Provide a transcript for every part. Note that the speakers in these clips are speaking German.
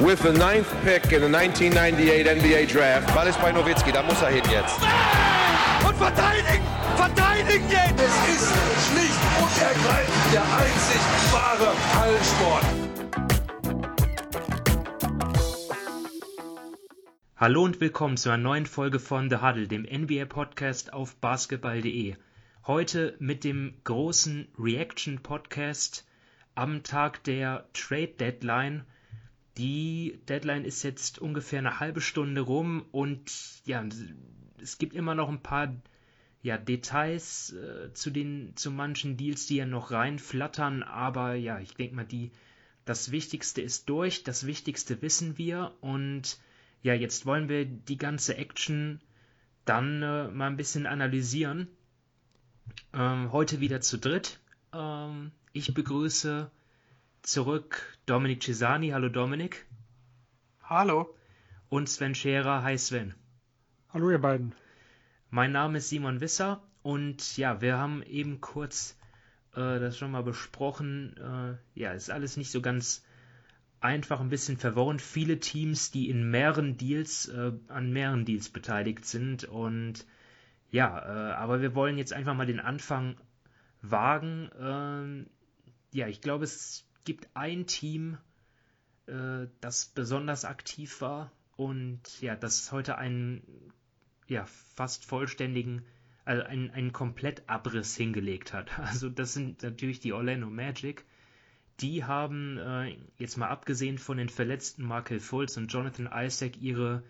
with the ninth pick in the 1998 NBA Draft. Ball ist bei Nowitzki, da muss er hin jetzt. Und verteidigen! Verteidigen jetzt! Es ist schlicht und ergreifend der einzig wahre Hallensport. Hallo und willkommen zu einer neuen Folge von The Huddle, dem NBA-Podcast auf basketball.de. Heute mit dem großen Reaction-Podcast am Tag der Trade-Deadline die Deadline ist jetzt ungefähr eine halbe Stunde rum und ja, es gibt immer noch ein paar ja, Details äh, zu den zu manchen Deals, die ja noch reinflattern, aber ja, ich denke mal, die das Wichtigste ist durch, das Wichtigste wissen wir und ja, jetzt wollen wir die ganze Action dann äh, mal ein bisschen analysieren. Ähm, heute wieder zu dritt. Ähm, ich begrüße zurück Dominik Cesani. Hallo Dominik. Hallo. Und Sven Scherer. Hi Sven. Hallo ihr beiden. Mein Name ist Simon Wisser und ja, wir haben eben kurz äh, das schon mal besprochen. Äh, ja, ist alles nicht so ganz einfach, ein bisschen verworren. Viele Teams, die in mehreren Deals, äh, an mehreren Deals beteiligt sind und ja, äh, aber wir wollen jetzt einfach mal den Anfang wagen. Ähm, ja, ich glaube, es gibt ein Team, äh, das besonders aktiv war und ja, das heute einen ja, fast vollständigen, also einen, einen Komplettabriss hingelegt hat. Also das sind natürlich die Orlando Magic. Die haben, äh, jetzt mal abgesehen von den verletzten Markel Fultz und Jonathan Isaac, ihre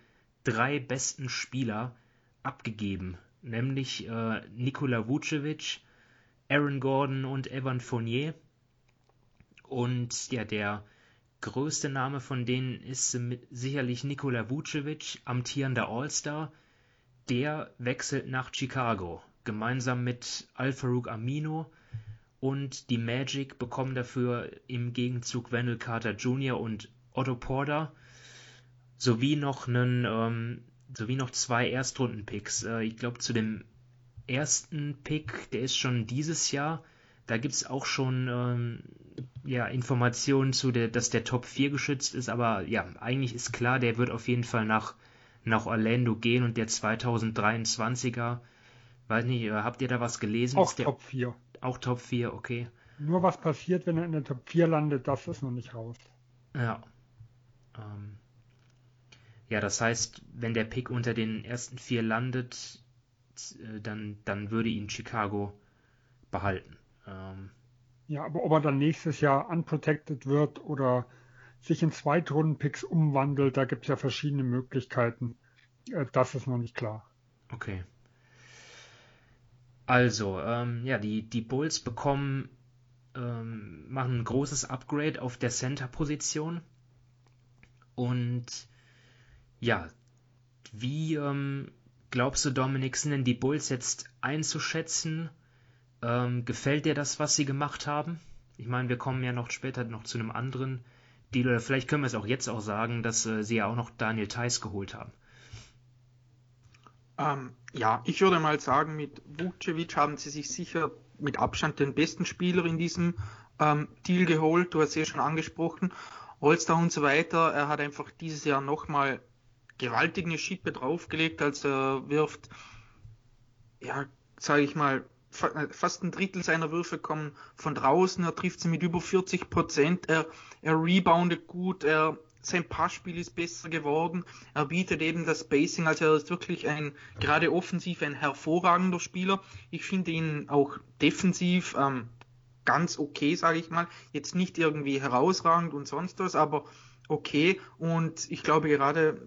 drei besten Spieler abgegeben. Nämlich äh, Nikola Vucevic, Aaron Gordon und Evan Fournier. Und ja, der größte Name von denen ist sicherlich Nikola Vucevic, amtierender All-Star. Der wechselt nach Chicago, gemeinsam mit Al-Farouk Amino. Und die Magic bekommen dafür im Gegenzug Wendell Carter Jr. und Otto Porter sowie noch einen, ähm, sowie noch zwei Erstrunden-Picks. Äh, ich glaube, zu dem ersten Pick, der ist schon dieses Jahr. Da gibt es auch schon ähm, ja, Informationen zu, der, dass der Top 4 geschützt ist, aber ja, eigentlich ist klar, der wird auf jeden Fall nach, nach Orlando gehen und der 2023er, weiß nicht, habt ihr da was gelesen? Auch der, Top 4. Auch Top 4, okay. Nur was passiert, wenn er in der Top 4 landet, das ist noch nicht raus. Ja. Ähm, ja, das heißt, wenn der Pick unter den ersten vier landet, äh, dann, dann würde ihn Chicago behalten. Ähm, ja, aber ob er dann nächstes Jahr unprotected wird oder sich in Zweitrunden-Picks umwandelt, da gibt es ja verschiedene Möglichkeiten. Äh, das ist noch nicht klar. Okay. Also, ähm, ja, die, die Bulls bekommen, ähm, machen ein großes Upgrade auf der Center-Position. Und ja, wie ähm, glaubst du, Dominik, sind denn die Bulls jetzt einzuschätzen? Ähm, gefällt dir das, was sie gemacht haben? Ich meine, wir kommen ja noch später noch zu einem anderen Deal, oder vielleicht können wir es auch jetzt auch sagen, dass äh, sie ja auch noch Daniel Theiss geholt haben. Ähm, ja, ich würde mal sagen, mit Vucevic haben sie sich sicher mit Abstand den besten Spieler in diesem ähm, Deal geholt. Du hast es ja schon angesprochen. All-Star und so weiter. Er hat einfach dieses Jahr nochmal gewaltig eine Schippe draufgelegt, als er wirft, ja, sage ich mal, fast ein Drittel seiner Würfe kommen von draußen. Er trifft sie mit über 40 Prozent. Er, er reboundet gut. Er, sein Passspiel ist besser geworden. Er bietet eben das Spacing. Also er ist wirklich ein, gerade offensiv ein hervorragender Spieler. Ich finde ihn auch defensiv ähm, ganz okay, sage ich mal. Jetzt nicht irgendwie herausragend und sonst was, aber okay. Und ich glaube gerade,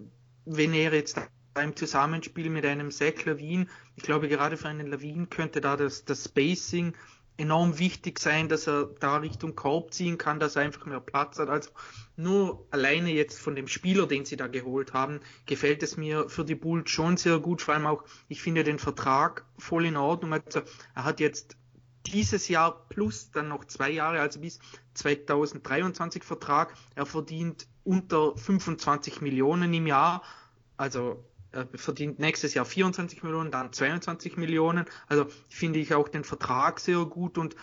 wenn er jetzt beim Zusammenspiel mit einem Zach Levine, ich glaube gerade für einen Levine könnte da das, das Spacing enorm wichtig sein, dass er da Richtung Korb ziehen kann, dass er einfach mehr Platz hat. Also nur alleine jetzt von dem Spieler, den sie da geholt haben, gefällt es mir für die Bulls schon sehr gut. Vor allem auch, ich finde den Vertrag voll in Ordnung. Also er hat jetzt dieses Jahr plus dann noch zwei Jahre, also bis 2023 Vertrag. Er verdient unter 25 Millionen im Jahr. Also verdient nächstes Jahr 24 Millionen, dann 22 Millionen. Also finde ich auch den Vertrag sehr gut und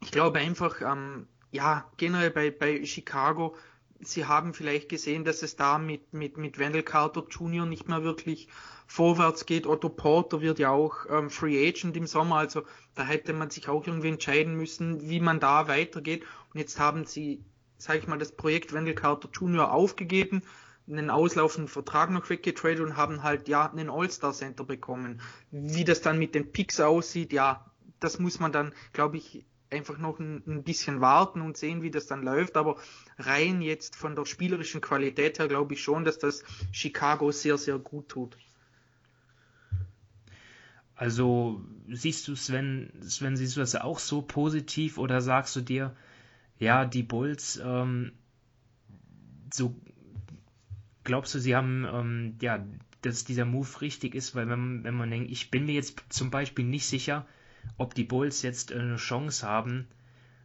ich glaube einfach, ähm, ja, generell bei, bei Chicago sie haben vielleicht gesehen, dass es da mit, mit, mit Wendell Carter Jr. nicht mehr wirklich vorwärts geht. Otto Porter wird ja auch ähm, Free Agent im Sommer, also da hätte man sich auch irgendwie entscheiden müssen, wie man da weitergeht. Und jetzt haben sie, sage ich mal, das Projekt Wendell Carter Jr. aufgegeben, einen auslaufenden Vertrag noch weggetradet und haben halt ja einen All-Star Center bekommen. Wie das dann mit den Picks aussieht, ja, das muss man dann, glaube ich, einfach noch ein, ein, bisschen warten und sehen, wie das dann läuft. Aber rein jetzt von der spielerischen Qualität her glaube ich schon, dass das Chicago sehr, sehr gut tut. Also siehst du Sven, Sven, siehst du das auch so positiv oder sagst du dir, ja, die Bulls, ähm, so glaubst du, sie haben, ähm, ja, dass dieser Move richtig ist, weil wenn, wenn man denkt, ich bin mir jetzt zum Beispiel nicht sicher, ob die Bulls jetzt äh, eine Chance haben,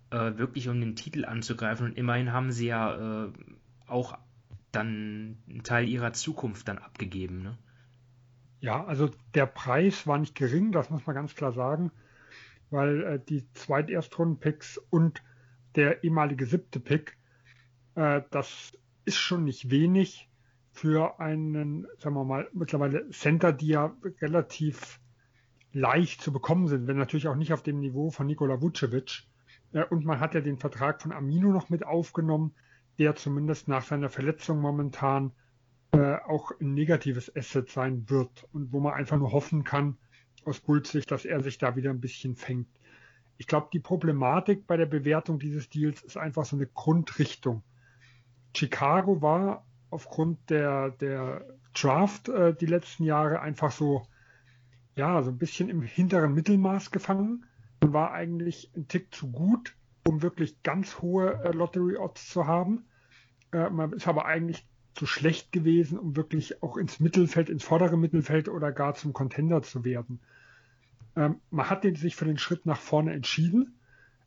äh, wirklich um den Titel anzugreifen. Und immerhin haben sie ja äh, auch dann einen Teil ihrer Zukunft dann abgegeben. Ne? Ja, also der Preis war nicht gering, das muss man ganz klar sagen, weil äh, die Zweiterstrunden-Picks und der ehemalige siebte Pick, äh, das ist schon nicht wenig für einen, sagen wir mal, mittlerweile Center, die ja relativ leicht zu bekommen sind, wenn natürlich auch nicht auf dem Niveau von Nikola Vucevic. Und man hat ja den Vertrag von Amino noch mit aufgenommen, der zumindest nach seiner Verletzung momentan äh, auch ein negatives Asset sein wird und wo man einfach nur hoffen kann, aus Bulls dass er sich da wieder ein bisschen fängt. Ich glaube, die Problematik bei der Bewertung dieses Deals ist einfach so eine Grundrichtung. Chicago war aufgrund der, der Draft äh, die letzten Jahre einfach so ja, so ein bisschen im hinteren Mittelmaß gefangen und war eigentlich ein Tick zu gut, um wirklich ganz hohe äh, Lottery-Odds zu haben. Äh, man ist aber eigentlich zu schlecht gewesen, um wirklich auch ins Mittelfeld, ins vordere Mittelfeld oder gar zum Contender zu werden. Ähm, man hat sich für den Schritt nach vorne entschieden.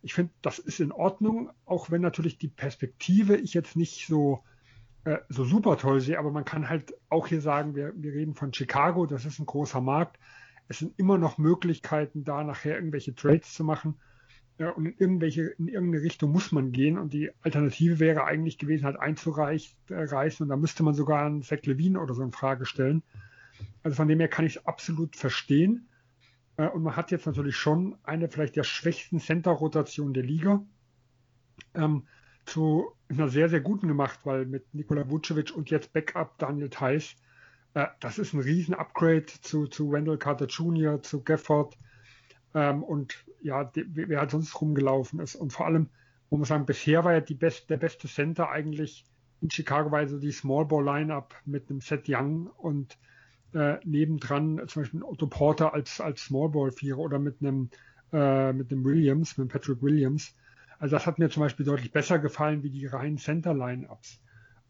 Ich finde, das ist in Ordnung, auch wenn natürlich die Perspektive ich jetzt nicht so, äh, so super toll sehe, aber man kann halt auch hier sagen, wir, wir reden von Chicago, das ist ein großer Markt es sind immer noch Möglichkeiten, da nachher irgendwelche Trades zu machen. Ja, und in irgendwelche, in irgendeine Richtung muss man gehen. Und die Alternative wäre eigentlich gewesen, halt einzureißen. Und da müsste man sogar einen Zach Levine oder so in Frage stellen. Also von dem her kann ich es absolut verstehen. Äh, und man hat jetzt natürlich schon eine vielleicht der schwächsten Center-Rotation der Liga ähm, zu einer sehr, sehr guten gemacht, weil mit Nikola Vucevic und jetzt Backup Daniel Theiss äh, das ist ein Riesen-Upgrade zu, zu Wendell Carter Jr., zu Gafford ähm, und ja, die, wer halt sonst rumgelaufen ist. Und vor allem, muss man sagen, bisher war ja best, der beste Center eigentlich in Chicago war so die Small Ball Lineup mit einem Seth Young und äh, nebendran zum Beispiel Otto Porter als, als Small Ball Vierer oder mit einem, äh, mit einem Williams, mit Patrick Williams. Also das hat mir zum Beispiel deutlich besser gefallen wie die reinen Center Lineups.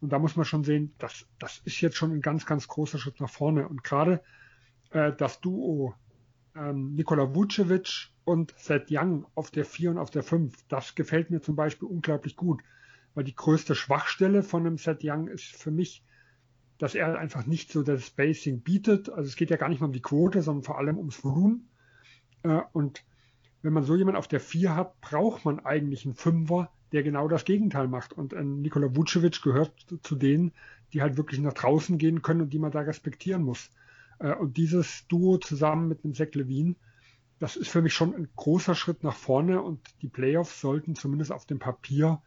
Und da muss man schon sehen, das, das ist jetzt schon ein ganz, ganz großer Schritt nach vorne. Und gerade äh, das Duo ähm, Nikola Vucevic und Seth Young auf der 4 und auf der 5, das gefällt mir zum Beispiel unglaublich gut. Weil die größte Schwachstelle von einem Seth Young ist für mich, dass er einfach nicht so das Spacing bietet. Also es geht ja gar nicht mal um die Quote, sondern vor allem ums Volumen. Äh, und wenn man so jemanden auf der 4 hat, braucht man eigentlich einen Fünfer, der genau das Gegenteil macht. Und äh, Nikola Vucevic gehört zu denen, die halt wirklich nach draußen gehen können und die man da respektieren muss. Äh, und dieses Duo zusammen mit dem Zach Levine, das ist für mich schon ein großer Schritt nach vorne und die Playoffs sollten zumindest auf dem Papier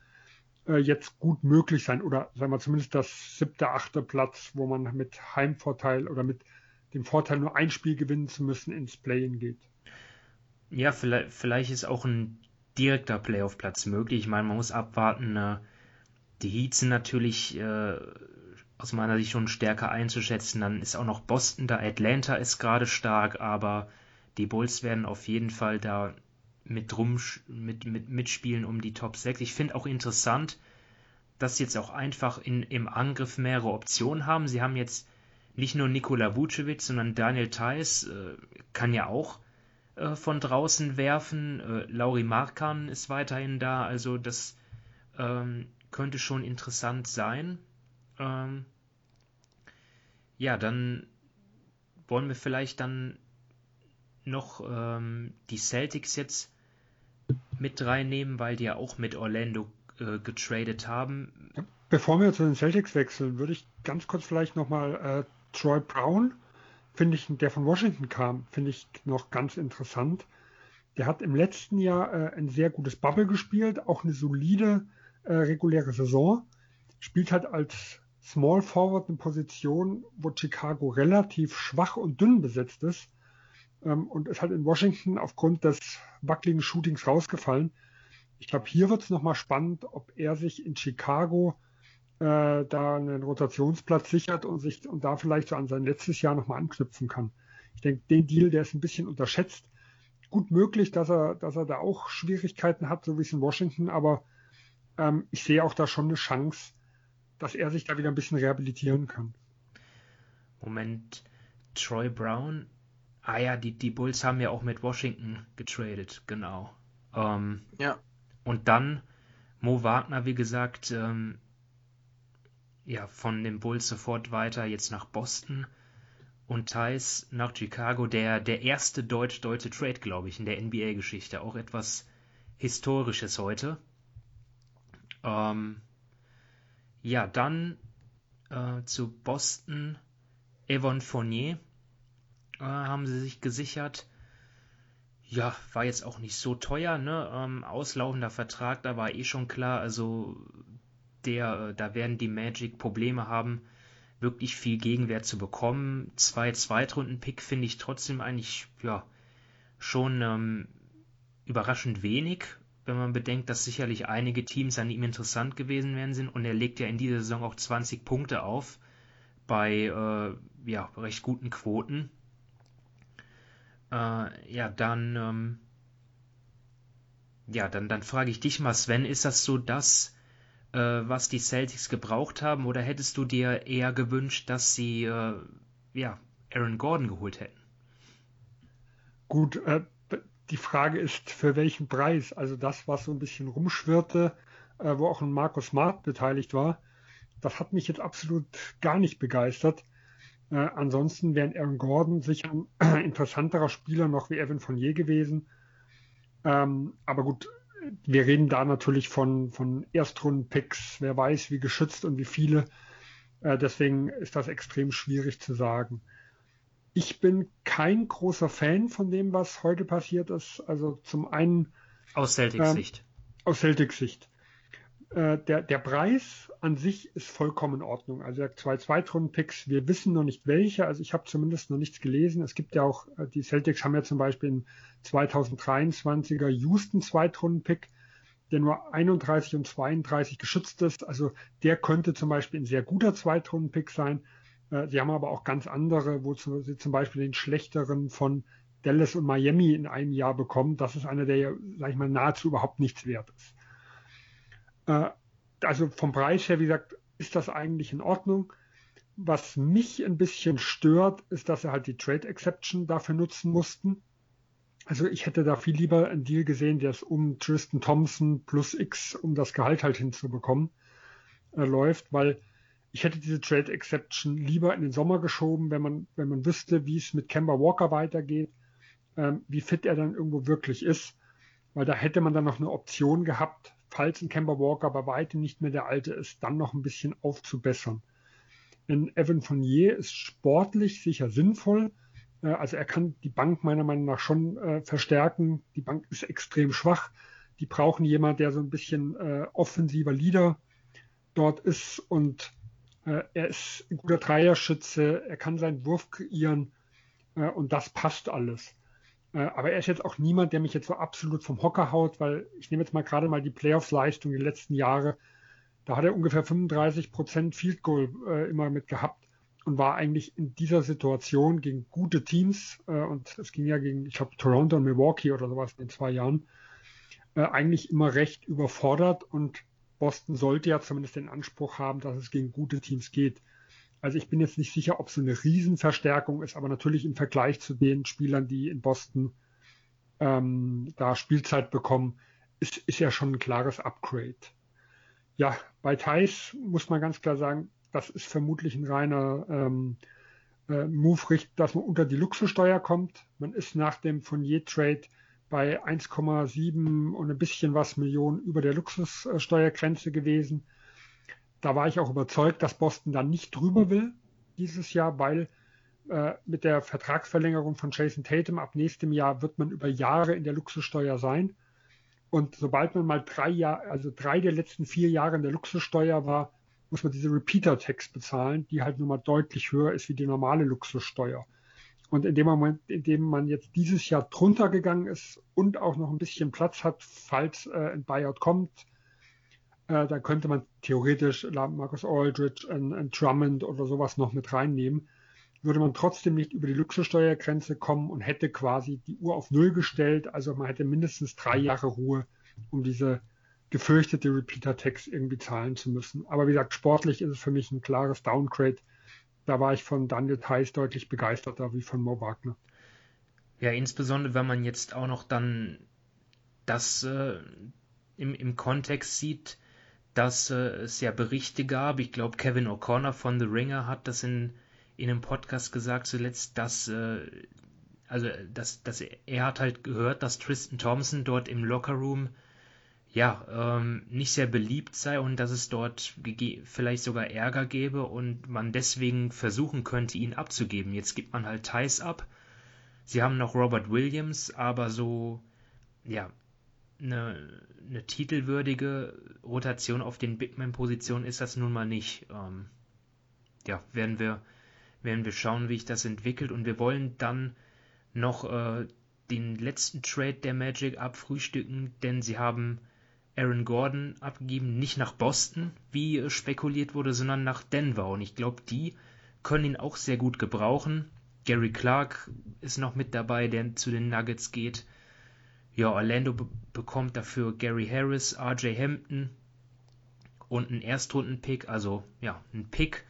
äh, jetzt gut möglich sein oder sagen wir zumindest das siebte, achte Platz, wo man mit Heimvorteil oder mit dem Vorteil nur ein Spiel gewinnen zu müssen ins Play-in geht. Ja, vielleicht, vielleicht ist auch ein direkter Playoff-Platz möglich. Ich meine, man muss abwarten. Äh, die Heats sind natürlich äh, aus meiner Sicht schon stärker einzuschätzen. Dann ist auch noch Boston da. Atlanta ist gerade stark, aber die Bulls werden auf jeden Fall da mit drum mit, mit, mitspielen um die Top 6. Ich finde auch interessant, dass sie jetzt auch einfach in, im Angriff mehrere Optionen haben. Sie haben jetzt nicht nur Nikola Vucevic, sondern Daniel Theiss äh, kann ja auch äh, von draußen werfen. Äh, Lauri Markan ist weiterhin da, also das ähm, könnte schon interessant sein. Ähm, ja, dann wollen wir vielleicht dann noch ähm, die Celtics jetzt mit reinnehmen, weil die ja auch mit Orlando äh, getradet haben. bevor wir zu den Celtics wechseln, würde ich ganz kurz vielleicht nochmal äh, Troy Brown, finde ich, der von Washington kam, finde ich noch ganz interessant. Der hat im letzten Jahr äh, ein sehr gutes Bubble gespielt, auch eine solide äh, reguläre Saison. Spielt halt als Small Forward eine Position, wo Chicago relativ schwach und dünn besetzt ist. Ähm, und ist halt in Washington aufgrund des wackeligen Shootings rausgefallen. Ich glaube, hier wird es nochmal spannend, ob er sich in Chicago äh, da einen Rotationsplatz sichert und sich und da vielleicht so an sein letztes Jahr nochmal anknüpfen kann. Ich denke, den Deal, der ist ein bisschen unterschätzt. Gut möglich, dass er, dass er da auch Schwierigkeiten hat, so wie es in Washington, aber ähm, ich sehe auch da schon eine Chance, dass er sich da wieder ein bisschen rehabilitieren kann. Moment, Troy Brown. Ah ja, die, die Bulls haben ja auch mit Washington getradet, genau. Ähm, ja. Und dann Mo Wagner, wie gesagt, ähm, ja, von den Bulls sofort weiter jetzt nach Boston und Thais nach Chicago. Der, der erste deutsch-deutsche Trade, glaube ich, in der NBA-Geschichte. Auch etwas Historisches heute. Ähm, ja, dann äh, zu Boston. Evan Fournier äh, haben sie sich gesichert. Ja, war jetzt auch nicht so teuer, ne? Ähm, auslaufender Vertrag, da war eh schon klar, also der, äh, da werden die Magic Probleme haben, wirklich viel Gegenwert zu bekommen. Zwei Zweitrunden-Pick finde ich trotzdem eigentlich, ja, schon ähm, überraschend wenig, wenn man bedenkt, dass sicherlich einige Teams an ihm interessant gewesen wären sind und er legt ja in dieser Saison auch 20 Punkte auf bei äh, ja, recht guten Quoten. Äh, ja, dann ähm, ja, dann, dann frage ich dich mal, Sven, ist das so das, äh, was die Celtics gebraucht haben, oder hättest du dir eher gewünscht, dass sie äh, ja, Aaron Gordon geholt hätten? Gut, äh, die Frage ist, für welchen Preis? Also das, was so ein bisschen rumschwirrte, äh, wo auch ein Markus Smart beteiligt war, das hat mich jetzt absolut gar nicht begeistert. Äh, ansonsten wären Aaron Gordon sicher ein interessanterer Spieler noch wie Evan Fournier gewesen. Ähm, aber gut, wir reden da natürlich von, von Erstrunden-Picks. Wer weiß, wie geschützt und wie viele. Äh, deswegen ist das extrem schwierig zu sagen. Ich bin kein großer Fan von dem, was heute passiert ist. Also zum einen. Aus Celtics Sicht. Ähm, aus Celtics Sicht. Äh, der, der Preis an sich ist vollkommen in Ordnung. Also zwei Zweitrunden-Picks, wir wissen noch nicht welche. Also ich habe zumindest noch nichts gelesen. Es gibt ja auch, äh, die Celtics haben ja zum Beispiel einen 2023er Houston Zweitrunden-Pick, der nur 31 und 32 geschützt ist. Also der könnte zum Beispiel ein sehr guter Zweitrunden-Pick sein. Äh, sie haben aber auch ganz andere, wo sie zum Beispiel den schlechteren von Dallas und Miami in einem Jahr bekommen. Das ist einer, der, sag ich mal, nahezu überhaupt nichts wert ist. Äh, also vom Preis her, wie gesagt, ist das eigentlich in Ordnung. Was mich ein bisschen stört, ist, dass sie halt die Trade Exception dafür nutzen mussten. Also ich hätte da viel lieber einen Deal gesehen, der es um Tristan Thompson plus X, um das Gehalt halt hinzubekommen, äh, läuft, weil ich hätte diese Trade Exception lieber in den Sommer geschoben, wenn man, wenn man wüsste, wie es mit Kemba Walker weitergeht, ähm, wie fit er dann irgendwo wirklich ist, weil da hätte man dann noch eine Option gehabt, falls ein Kemba Walker bei weitem nicht mehr der alte ist, dann noch ein bisschen aufzubessern. Denn Evan Fournier ist sportlich sicher sinnvoll. Äh, also er kann die Bank meiner Meinung nach schon äh, verstärken. Die Bank ist extrem schwach. Die brauchen jemand, der so ein bisschen äh, offensiver Leader dort ist und er ist ein guter Dreierschütze. Er kann seinen Wurf kreieren und das passt alles. Äh, aber er ist jetzt auch niemand, der mich jetzt so absolut vom Hocker haut, weil ich nehme jetzt mal gerade mal die Playoffs-Leistung die letzten Jahre. Da hat er ungefähr 35 Prozent Field Goal äh, immer mit gehabt und war eigentlich in dieser Situation gegen gute Teams äh, und es ging ja gegen, ich glaube, Toronto und Milwaukee oder sowas in den zwei Jahren, äh, eigentlich immer recht überfordert und Boston sollte ja zumindest den Anspruch haben, dass es gegen gute Teams geht. Also ich bin jetzt nicht sicher, ob es eine Riesenverstärkung ist, aber natürlich im Vergleich zu den Spielern, die in Boston ähm, da Spielzeit bekommen, ist, ist ja schon ein klares Upgrade. Ja, bei Thais muss man ganz klar sagen, das ist vermutlich ein reiner ähm, äh, Move, dass man unter die Luxussteuer kommt. Man ist nach dem Fournier-Trade bei 1,7 und ein bisschen was Millionen über der Luxussteuergrenze gewesen. Da war ich auch überzeugt, dass Boston dann nicht drüber will dieses Jahr, weil äh, mit der Vertragsverlängerung von Jason Tatum ab nächstem Jahr wird man über Jahre in der Luxussteuer sein. Und sobald man mal drei Jahre, also drei der letzten vier Jahre in der Luxussteuer war, muss man diese Repeater-Tax bezahlen, die halt nun mal deutlich höher ist wie die normale Luxussteuer. Und in dem Moment, in dem man jetzt dieses Jahr drunter gegangen ist und auch noch ein bisschen Platz hat, falls äh, ein Buyout kommt, äh, da könnte man theoretisch Marcus Aldridge, ein, ein Drummond oder sowas noch mit reinnehmen, würde man trotzdem nicht über die Luxussteuergrenze kommen und hätte quasi die Uhr auf Null gestellt. Also man hätte mindestens drei Jahre Ruhe, um diese gefürchtete Repeater-Tax irgendwie zahlen zu müssen. Aber wie gesagt, sportlich ist es für mich ein klares Downgrade. Da war ich von Daniel Theiss deutlich begeisterter wie von Mo Wagner. Ja, insbesondere wenn man jetzt auch noch dann das äh, im, im Kontext sieht, dass äh, es ja Berichte gab. Ich glaube, Kevin O'Connor von The Ringer hat das in, in einem Podcast gesagt zuletzt, dass äh, also dass, dass er, hat halt gehört, dass Tristan Thompson dort im Lockerroom ja, ähm, nicht sehr beliebt sei und dass es dort vielleicht sogar Ärger gäbe und man deswegen versuchen könnte, ihn abzugeben. Jetzt gibt man halt Thais ab. Sie haben noch Robert Williams, aber so, ja, eine, eine titelwürdige Rotation auf den Bigman-Positionen ist das nun mal nicht. Ähm, ja, werden wir, werden wir schauen, wie sich das entwickelt und wir wollen dann noch äh, den letzten Trade der Magic abfrühstücken, denn sie haben Aaron Gordon abgegeben, nicht nach Boston, wie spekuliert wurde, sondern nach Denver. Und ich glaube, die können ihn auch sehr gut gebrauchen. Gary Clark ist noch mit dabei, der zu den Nuggets geht. Ja, Orlando bekommt dafür Gary Harris, RJ Hampton und einen Erstrunden-Pick, also ja, ein Pick,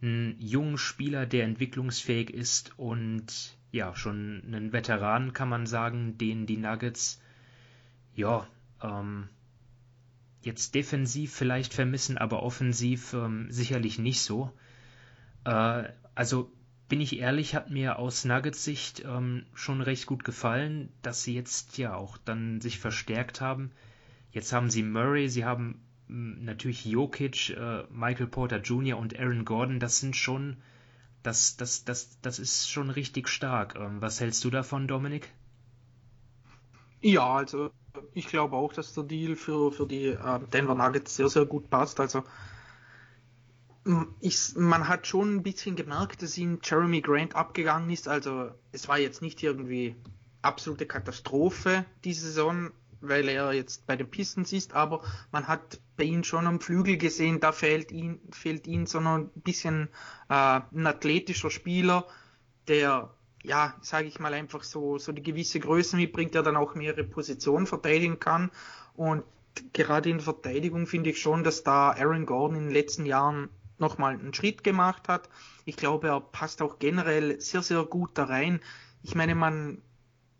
einen jungen Spieler, der entwicklungsfähig ist und ja, schon einen Veteran, kann man sagen, den die Nuggets ja ähm, jetzt defensiv vielleicht vermissen, aber offensiv ähm, sicherlich nicht so. Äh, also bin ich ehrlich, hat mir aus Nuggets Sicht ähm, schon recht gut gefallen, dass sie jetzt ja auch dann sich verstärkt haben. Jetzt haben sie Murray, sie haben hm, natürlich Jokic, äh, Michael Porter Jr. und Aaron Gordon. Das sind schon, das, das, das, das ist schon richtig stark. Ähm, was hältst du davon, Dominik? Ja, also ich glaube auch, dass der Deal für, für die äh, Denver Nuggets sehr, sehr gut passt. Also ich, man hat schon ein bisschen gemerkt, dass ihm Jeremy Grant abgegangen ist. Also es war jetzt nicht irgendwie absolute Katastrophe diese Saison, weil er jetzt bei den Pistons ist, aber man hat bei ihm schon am Flügel gesehen, da fehlt ihm, fehlt ihm so ein bisschen äh, ein athletischer Spieler, der ja, sage ich mal, einfach so, so die gewisse Größe mitbringt, der dann auch mehrere Positionen verteidigen kann. Und gerade in der Verteidigung finde ich schon, dass da Aaron Gordon in den letzten Jahren nochmal einen Schritt gemacht hat. Ich glaube, er passt auch generell sehr, sehr gut da rein. Ich meine, man,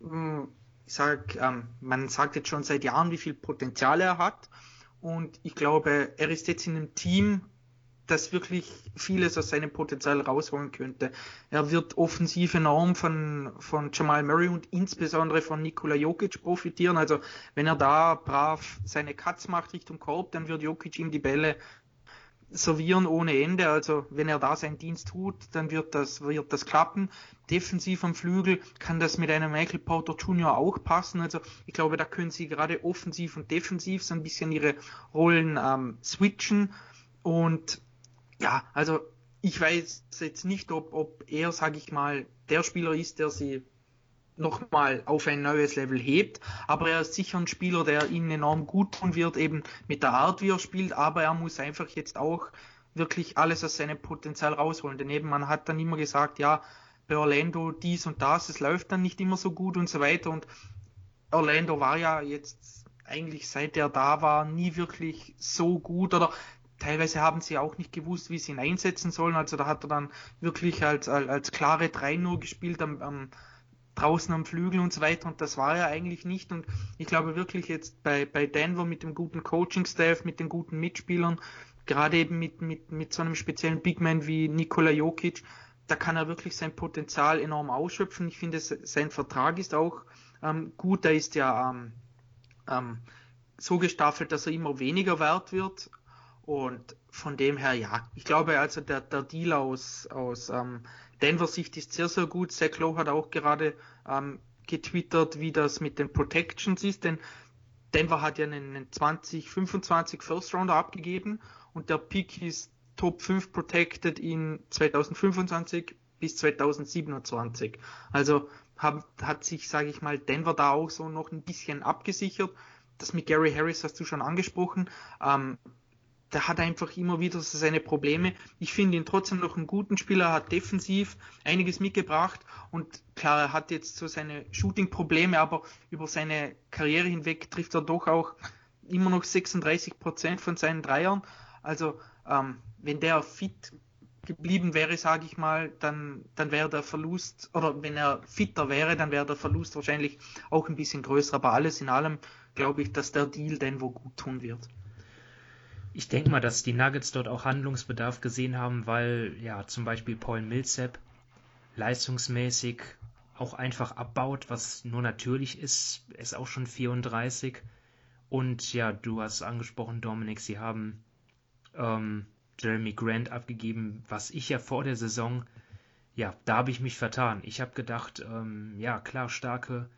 hm, ich sag, ähm, man sagt jetzt schon seit Jahren, wie viel Potenzial er hat. Und ich glaube, er ist jetzt in einem Team, das wirklich vieles aus seinem Potenzial rausholen könnte. Er wird offensiv enorm von, von Jamal Murray und insbesondere von Nikola Jokic profitieren. Also wenn er da brav seine Cuts macht Richtung Korb, dann wird Jokic ihm die Bälle servieren ohne Ende. Also wenn er da seinen Dienst tut, dann wird das, wird das klappen. Defensiv am Flügel kann das mit einem Michael Porter Jr. auch passen. Also ich glaube, da können sie gerade offensiv und defensiv so ein bisschen ihre Rollen ähm, switchen. Und ja, also ich weiß jetzt nicht, ob, ob er, sage ich mal, der Spieler ist, der sie nochmal auf ein neues Level hebt. Aber er ist sicher ein Spieler, der ihnen enorm gut tun wird, eben mit der Art, wie er spielt. Aber er muss einfach jetzt auch wirklich alles aus seinem Potenzial rausholen. Denn eben, man hat dann immer gesagt, ja, bei Orlando dies und das, es läuft dann nicht immer so gut und so weiter. Und Orlando war ja jetzt eigentlich seit er da war nie wirklich so gut oder teilweise haben sie auch nicht gewusst, wie sie ihn einsetzen sollen. Also da hat er dann wirklich als, als, als klare 3 nur gespielt am, am draußen am Flügel und so weiter und das war er eigentlich nicht und ich glaube wirklich jetzt bei, bei Denver mit dem guten Coaching-Staff, mit den guten Mitspielern, gerade eben mit, mit, mit so einem speziellen Big Man wie Nikola Jokic, da kann er wirklich sein Potenzial enorm ausschöpfen. Ich finde, sein Vertrag ist auch ähm, gut, er ist ja ähm, ähm, so gestaffelt, dass er immer weniger wert wird und von dem her, ja. Ich glaube, also der, der Deal aus, aus ähm, Denver Sicht ist sehr, sehr gut. Zach Lowe hat auch gerade ähm, getwittert, wie das mit den Protections ist, denn Denver hat ja einen 2025 First Rounder abgegeben und der Pick ist Top 5 protected in 2025 bis 2027. Also hab, hat sich, sage ich mal, Denver da auch so noch ein bisschen abgesichert. Das mit Gary Harris hast du schon angesprochen. Ähm, der hat einfach immer wieder seine Probleme. Ich finde ihn trotzdem noch einen guten Spieler, hat defensiv einiges mitgebracht und klar, er hat jetzt so seine Shooting-Probleme, aber über seine Karriere hinweg trifft er doch auch immer noch 36 Prozent von seinen Dreiern. Also ähm, wenn der fit geblieben wäre, sage ich mal, dann, dann wäre der Verlust, oder wenn er fitter wäre, dann wäre der Verlust wahrscheinlich auch ein bisschen größer. Aber alles in allem glaube ich, dass der Deal Denver gut tun wird. Ich denke mal, dass die Nuggets dort auch Handlungsbedarf gesehen haben, weil ja zum Beispiel Paul Millsap leistungsmäßig auch einfach abbaut, was nur natürlich ist. Er ist auch schon 34. Und ja, du hast angesprochen, Dominik, sie haben ähm, Jeremy Grant abgegeben, was ich ja vor der Saison, ja, da habe ich mich vertan. Ich habe gedacht, ähm, ja, klar, starke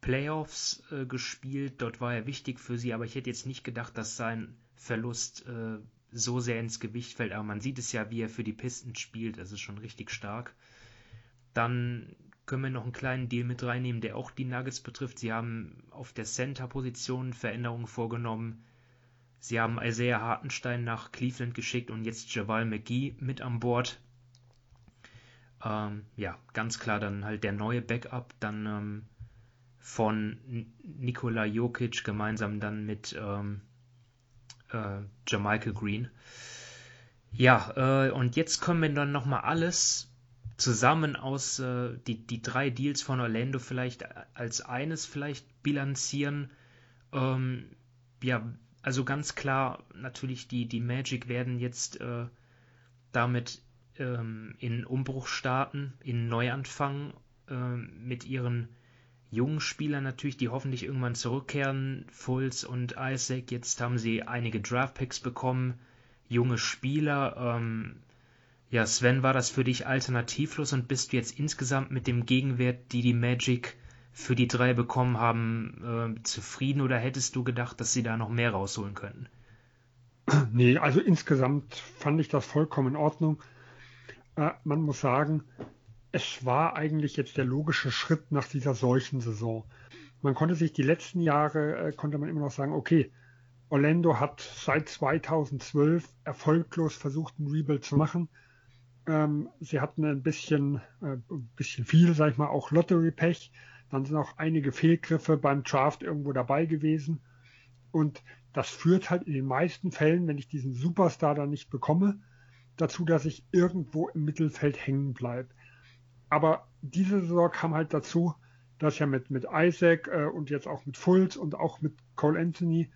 Playoffs äh, gespielt, dort war er wichtig für sie, aber ich hätte jetzt nicht gedacht, dass sein Verlust äh, so sehr ins Gewicht fällt. Aber man sieht es ja, wie er für die Pisten spielt. Das ist schon richtig stark. Dann können wir noch einen kleinen Deal mit reinnehmen, der auch die Nuggets betrifft. Sie haben auf der Center-Position Veränderungen vorgenommen. Sie haben Isaiah Hartenstein nach Cleveland geschickt und jetzt Javal McGee mit an Bord. Ähm, ja, ganz klar dann halt der neue Backup, dann ähm, von Nikola Jokic gemeinsam dann mit ähm, äh, Jermichael Green. Ja, äh, und jetzt können wir dann nochmal alles zusammen aus äh, die, die drei Deals von Orlando vielleicht als eines vielleicht bilanzieren. Ähm, ja, also ganz klar, natürlich die, die Magic werden jetzt äh, damit ähm, in Umbruch starten, in Neuanfang äh, mit ihren jungen Spieler natürlich, die hoffentlich irgendwann zurückkehren. Fulz und Isaac, jetzt haben sie einige Draftpicks bekommen, junge Spieler. Ähm, ja, Sven, war das für dich alternativlos und bist du jetzt insgesamt mit dem Gegenwert, die die Magic für die drei bekommen haben, äh, zufrieden oder hättest du gedacht, dass sie da noch mehr rausholen könnten? Nee, also insgesamt fand ich das vollkommen in Ordnung. Äh, man muss sagen, es war eigentlich jetzt der logische Schritt nach dieser solchen Saison. Man konnte sich die letzten Jahre, äh, konnte man immer noch sagen, okay, Orlando hat seit 2012 erfolglos versucht, ein Rebuild zu machen. Ähm, sie hatten ein bisschen, äh, ein bisschen viel, sag ich mal, auch Lottery-Pech. Dann sind auch einige Fehlgriffe beim Draft irgendwo dabei gewesen. Und das führt halt in den meisten Fällen, wenn ich diesen Superstar dann nicht bekomme, dazu, dass ich irgendwo im Mittelfeld hängen bleibe. Aber diese Saison kam halt dazu, dass ja mit, mit Isaac äh, und jetzt auch mit Fultz und auch mit Cole Anthony,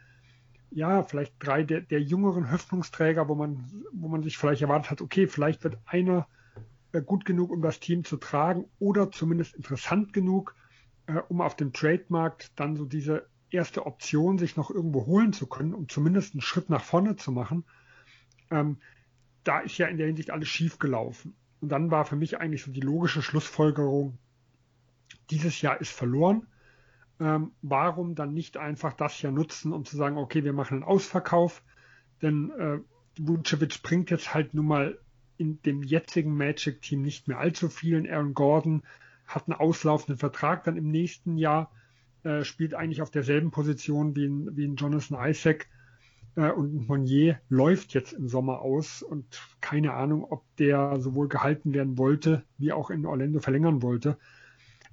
ja, vielleicht drei der, der jüngeren Hoffnungsträger, wo man, wo man sich vielleicht erwartet hat, okay, vielleicht wird einer äh, gut genug, um das Team zu tragen oder zumindest interessant genug, äh, um auf dem Trademarkt dann so diese erste Option sich noch irgendwo holen zu können, um zumindest einen Schritt nach vorne zu machen. Ähm, da ist ja in der Hinsicht alles schief gelaufen. Und dann war für mich eigentlich so die logische Schlussfolgerung, dieses Jahr ist verloren. Ähm, warum dann nicht einfach das Jahr nutzen, um zu sagen, okay, wir machen einen Ausverkauf, denn äh, Vucevic bringt jetzt halt nun mal in dem jetzigen Magic-Team nicht mehr allzu vielen. Aaron Gordon hat einen auslaufenden Vertrag dann im nächsten Jahr, äh, spielt eigentlich auf derselben Position wie ein, wie ein Jonathan Isaac. Äh, und Monnier läuft jetzt im Sommer aus und keine Ahnung, ob der sowohl gehalten werden wollte, wie auch in Orlando verlängern wollte.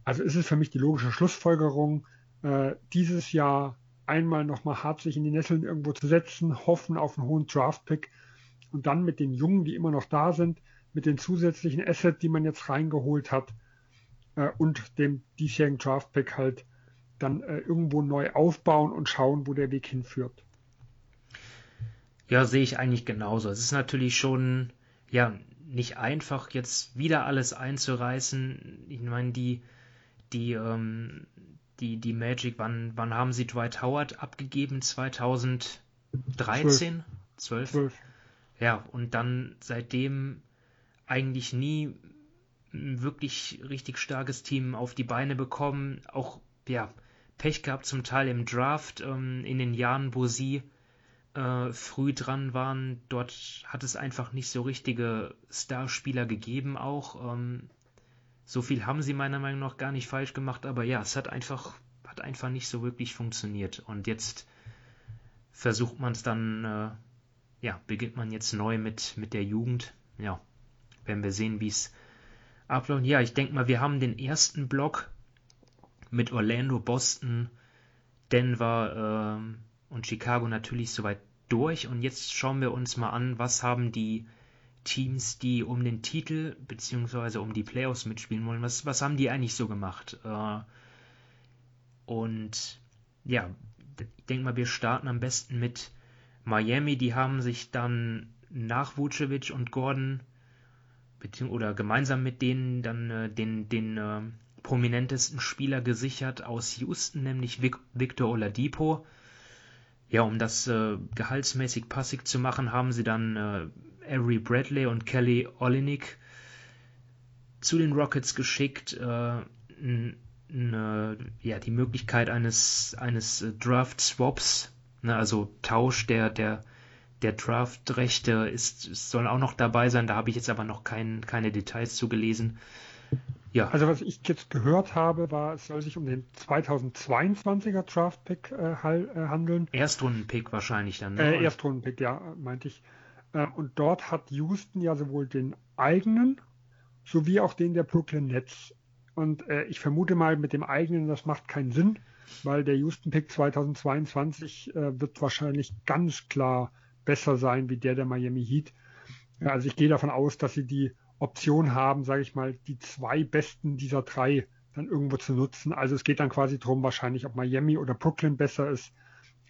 Also ist es für mich die logische Schlussfolgerung, äh, dieses Jahr einmal nochmal hart sich in die Nesseln irgendwo zu setzen, hoffen auf einen hohen Draftpick und dann mit den Jungen, die immer noch da sind, mit den zusätzlichen Assets, die man jetzt reingeholt hat äh, und dem diesjährigen Draftpick halt dann äh, irgendwo neu aufbauen und schauen, wo der Weg hinführt. Ja, sehe ich eigentlich genauso. Es ist natürlich schon, ja, nicht einfach, jetzt wieder alles einzureißen. Ich meine, die, die, ähm, die, die Magic, wann, wann haben sie Dwight Howard abgegeben? 2013? 12. 12. 12. Ja, und dann seitdem eigentlich nie ein wirklich richtig starkes Team auf die Beine bekommen. Auch, ja, Pech gehabt zum Teil im Draft ähm, in den Jahren, wo sie äh, früh dran waren. Dort hat es einfach nicht so richtige Starspieler gegeben auch. Ähm, so viel haben sie meiner Meinung nach gar nicht falsch gemacht, aber ja, es hat einfach, hat einfach nicht so wirklich funktioniert. Und jetzt versucht man es dann, äh, ja, beginnt man jetzt neu mit, mit der Jugend. Ja, werden wir sehen, wie es abläuft. Ja, ich denke mal, wir haben den ersten Block mit Orlando, Boston, Denver äh, und Chicago natürlich soweit durch. Und jetzt schauen wir uns mal an, was haben die Teams, die um den Titel bzw. um die Playoffs mitspielen wollen, was, was haben die eigentlich so gemacht? Äh, und ja, ich denke mal, wir starten am besten mit Miami. Die haben sich dann nach Vucevic und Gordon oder gemeinsam mit denen dann äh, den, den äh, prominentesten Spieler gesichert aus Houston, nämlich Vic Victor Oladipo. Ja, um das äh, gehaltsmäßig passig zu machen, haben sie dann äh, Avery Bradley und Kelly Olynyk zu den Rockets geschickt. Äh, eine, ja, die Möglichkeit eines, eines Draft Swaps, ne, also Tausch der, der, der Draft-Rechte ist, soll auch noch dabei sein. Da habe ich jetzt aber noch kein, keine Details zugelesen. Ja. Also was ich jetzt gehört habe, war, es soll sich um den 2022er Draft-Pick äh, äh, handeln. Erstrunden-Pick wahrscheinlich dann. Ne? Äh, Erstrunden-Pick, ja, meinte ich. Äh, und dort hat Houston ja sowohl den eigenen sowie auch den der Brooklyn Nets. Und äh, ich vermute mal, mit dem eigenen, das macht keinen Sinn, weil der Houston-Pick 2022 äh, wird wahrscheinlich ganz klar besser sein wie der der Miami Heat. Also ich gehe davon aus, dass sie die Option haben, sage ich mal, die zwei besten dieser drei dann irgendwo zu nutzen. Also es geht dann quasi darum, wahrscheinlich, ob Miami oder Brooklyn besser ist.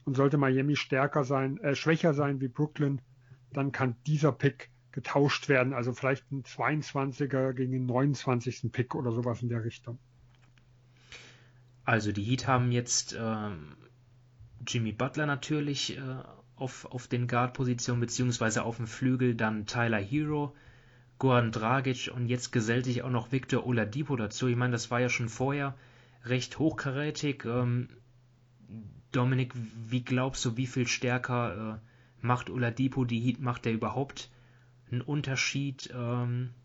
Und sollte Miami stärker sein, äh, schwächer sein wie Brooklyn, dann kann dieser Pick getauscht werden. Also vielleicht ein 22er gegen den 29. Pick oder sowas in der Richtung. Also die Heat haben jetzt ähm, Jimmy Butler natürlich äh, auf, auf den Guard-Positionen beziehungsweise auf dem Flügel dann Tyler Hero, Goran Dragic und jetzt gesellt sich auch noch Victor Oladipo dazu. Ich meine, das war ja schon vorher recht hochkarätig. Ähm, Dominik, wie glaubst du, wie viel stärker äh, macht Oladipo die Heat? Macht er überhaupt einen Unterschied? Ähm,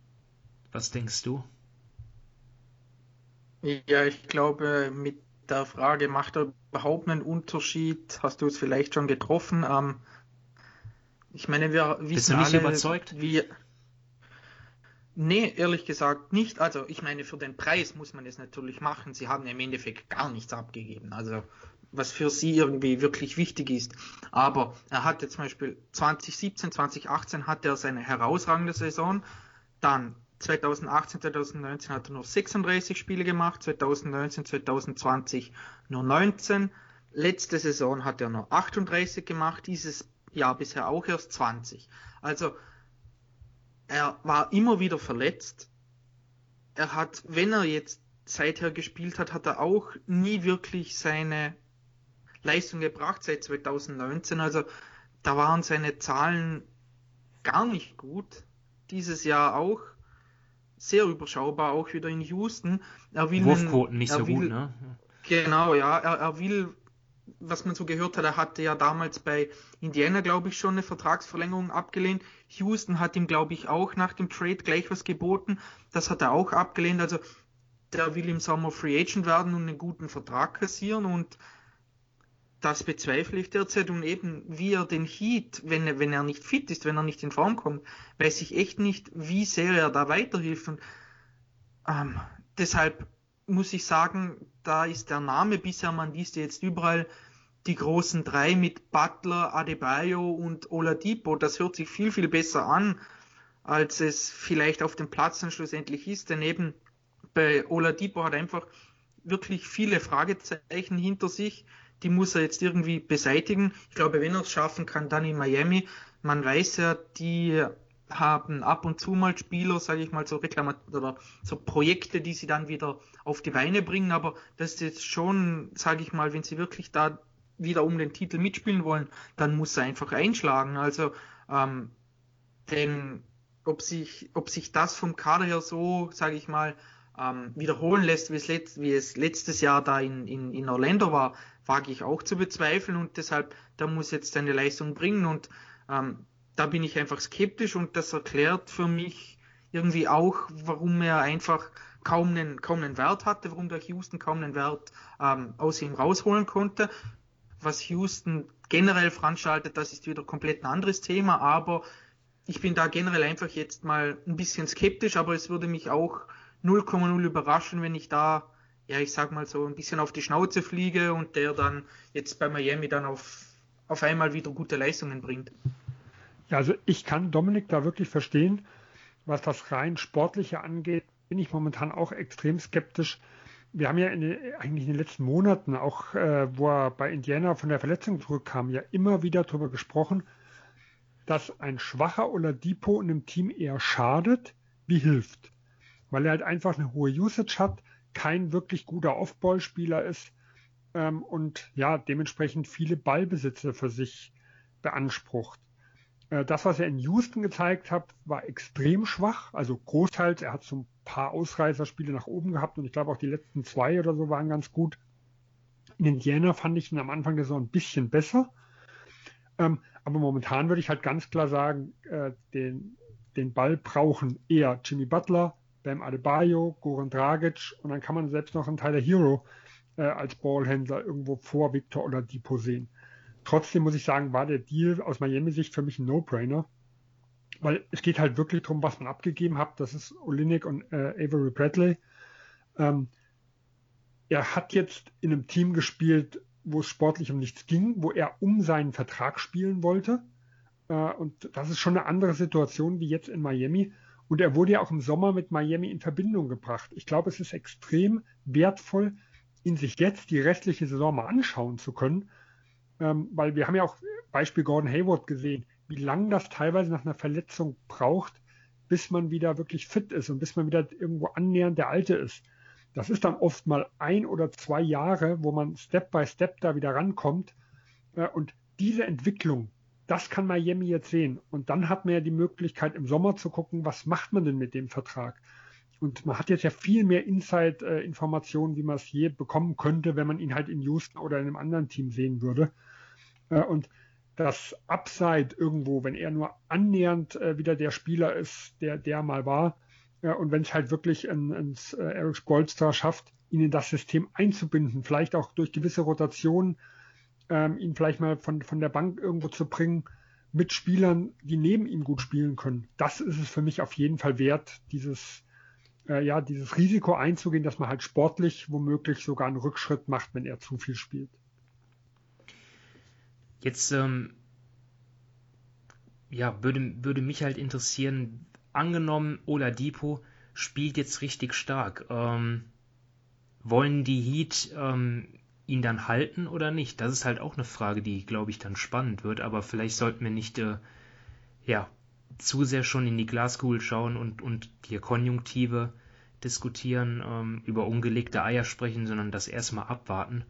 was denkst du? Ja, ich glaube, mit der Frage, macht er überhaupt einen Unterschied? Hast du es vielleicht schon getroffen? Ähm, ich meine, wir wissen Bist du nicht alle, überzeugt? Wie, Nee, ehrlich gesagt nicht. Also ich meine, für den Preis muss man es natürlich machen. Sie haben im Endeffekt gar nichts abgegeben. Also was für sie irgendwie wirklich wichtig ist. Aber er hatte zum Beispiel 2017, 2018 hatte er seine herausragende Saison. Dann 2018, 2019 hat er nur 36 Spiele gemacht, 2019, 2020 nur 19. Letzte Saison hat er nur 38 gemacht, dieses Jahr bisher auch erst 20. Also er war immer wieder verletzt. Er hat, wenn er jetzt seither gespielt hat, hat er auch nie wirklich seine Leistung gebracht seit 2019. Also da waren seine Zahlen gar nicht gut. Dieses Jahr auch sehr überschaubar, auch wieder in Houston. Er will Wurfquoten nicht so will, gut, ne? Genau, ja. Er, er will, was man so gehört hat, er hatte ja damals bei Indiana, glaube ich, schon eine Vertragsverlängerung abgelehnt. Houston hat ihm, glaube ich, auch nach dem Trade gleich was geboten. Das hat er auch abgelehnt. Also der will im Sommer Free Agent werden und einen guten Vertrag kassieren und das bezweifle ich derzeit und eben wie er den Heat, wenn er, wenn er nicht fit ist, wenn er nicht in Form kommt, weiß ich echt nicht, wie sehr er da weiterhilft und ähm, deshalb muss ich sagen, da ist der Name bisher, man liest jetzt überall die großen drei mit Butler, Adebayo und Oladipo, das hört sich viel, viel besser an, als es vielleicht auf dem Platz dann schlussendlich ist, denn eben bei Oladipo hat einfach wirklich viele Fragezeichen hinter sich, die muss er jetzt irgendwie beseitigen. Ich glaube, wenn er es schaffen kann, dann in Miami. Man weiß ja, die haben ab und zu mal Spieler, sage ich mal, so Reklamat oder so Projekte, die sie dann wieder auf die Beine bringen, aber das ist jetzt schon, sage ich mal, wenn sie wirklich da wieder um den Titel mitspielen wollen, dann muss er einfach einschlagen. Also ähm, denn ob sich, ob sich das vom Kader her so, sage ich mal, ähm, wiederholen lässt, wie es, letzt, wie es letztes Jahr da in, in, in Orlando war, wage ich auch zu bezweifeln. Und deshalb, da muss jetzt seine Leistung bringen. Und ähm, da bin ich einfach skeptisch und das erklärt für mich irgendwie auch, warum er einfach kaum einen, kaum einen Wert hatte, warum der Houston kaum einen Wert ähm, aus ihm rausholen konnte. Was Houston generell veranstaltet, das ist wieder komplett ein anderes Thema, aber ich bin da generell einfach jetzt mal ein bisschen skeptisch, aber es würde mich auch 0,0 überraschen, wenn ich da, ja, ich sag mal so ein bisschen auf die Schnauze fliege und der dann jetzt bei Miami dann auf, auf einmal wieder gute Leistungen bringt. Also ich kann Dominik da wirklich verstehen, was das rein sportliche angeht, bin ich momentan auch extrem skeptisch. Wir haben ja in den, eigentlich in den letzten Monaten, auch äh, wo er bei Indiana von der Verletzung zurückkam, ja immer wieder darüber gesprochen, dass ein schwacher Oladipo in einem Team eher schadet, wie hilft. Weil er halt einfach eine hohe Usage hat, kein wirklich guter Off-Ball-Spieler ist ähm, und ja, dementsprechend viele Ballbesitze für sich beansprucht. Äh, das, was er in Houston gezeigt hat, war extrem schwach, also großteils. Er hat so ein paar Ausreißerspiele nach oben gehabt und ich glaube auch die letzten zwei oder so waren ganz gut. In Indiana fand ich ihn am Anfang der Saison ein bisschen besser. Ähm, aber momentan würde ich halt ganz klar sagen, äh, den, den Ball brauchen eher Jimmy Butler, Bam Adebayo, Goran Dragic und dann kann man selbst noch einen Tyler Hero äh, als Ballhändler irgendwo vor Victor oder Depot sehen. Trotzdem muss ich sagen, war der Deal aus Miami-Sicht für mich ein No-Brainer, weil es geht halt wirklich darum, was man abgegeben hat. Das ist Olinik und äh, Avery Bradley. Ähm, er hat jetzt in einem Team gespielt, wo es sportlich um nichts ging, wo er um seinen Vertrag spielen wollte. Äh, und das ist schon eine andere Situation wie jetzt in Miami. Und er wurde ja auch im Sommer mit Miami in Verbindung gebracht. Ich glaube, es ist extrem wertvoll, ihn sich jetzt die restliche Saison mal anschauen zu können. Ähm, weil wir haben ja auch Beispiel Gordon Hayward gesehen, wie lange das teilweise nach einer Verletzung braucht, bis man wieder wirklich fit ist und bis man wieder irgendwo annähernd der Alte ist. Das ist dann oft mal ein oder zwei Jahre, wo man Step by Step da wieder rankommt. Äh, und diese Entwicklung, das kann Miami jetzt sehen. Und dann hat man ja die Möglichkeit, im Sommer zu gucken, was macht man denn mit dem Vertrag? Und man hat jetzt ja viel mehr Inside-Informationen, wie man es je bekommen könnte, wenn man ihn halt in Houston oder in einem anderen Team sehen würde. Äh, und das Upside irgendwo, wenn er nur annähernd äh, wieder der Spieler ist, der der mal war, ja, und wenn es halt wirklich ein, ein äh, Eric Spolstra schafft, ihn in das System einzubinden, vielleicht auch durch gewisse Rotationen, ähm, ihn vielleicht mal von, von der Bank irgendwo zu bringen, mit Spielern, die neben ihm gut spielen können. Das ist es für mich auf jeden Fall wert, dieses, äh, ja, dieses Risiko einzugehen, dass man halt sportlich womöglich sogar einen Rückschritt macht, wenn er zu viel spielt. Jetzt ähm, ja, würde, würde mich halt interessieren, angenommen, Oladipo spielt jetzt richtig stark. Ähm, wollen die Heat ähm, ihn dann halten oder nicht? Das ist halt auch eine Frage, die, glaube ich, dann spannend wird. Aber vielleicht sollten wir nicht äh, ja, zu sehr schon in die Glaskugel schauen und, und hier Konjunktive diskutieren, ähm, über ungelegte Eier sprechen, sondern das erstmal abwarten.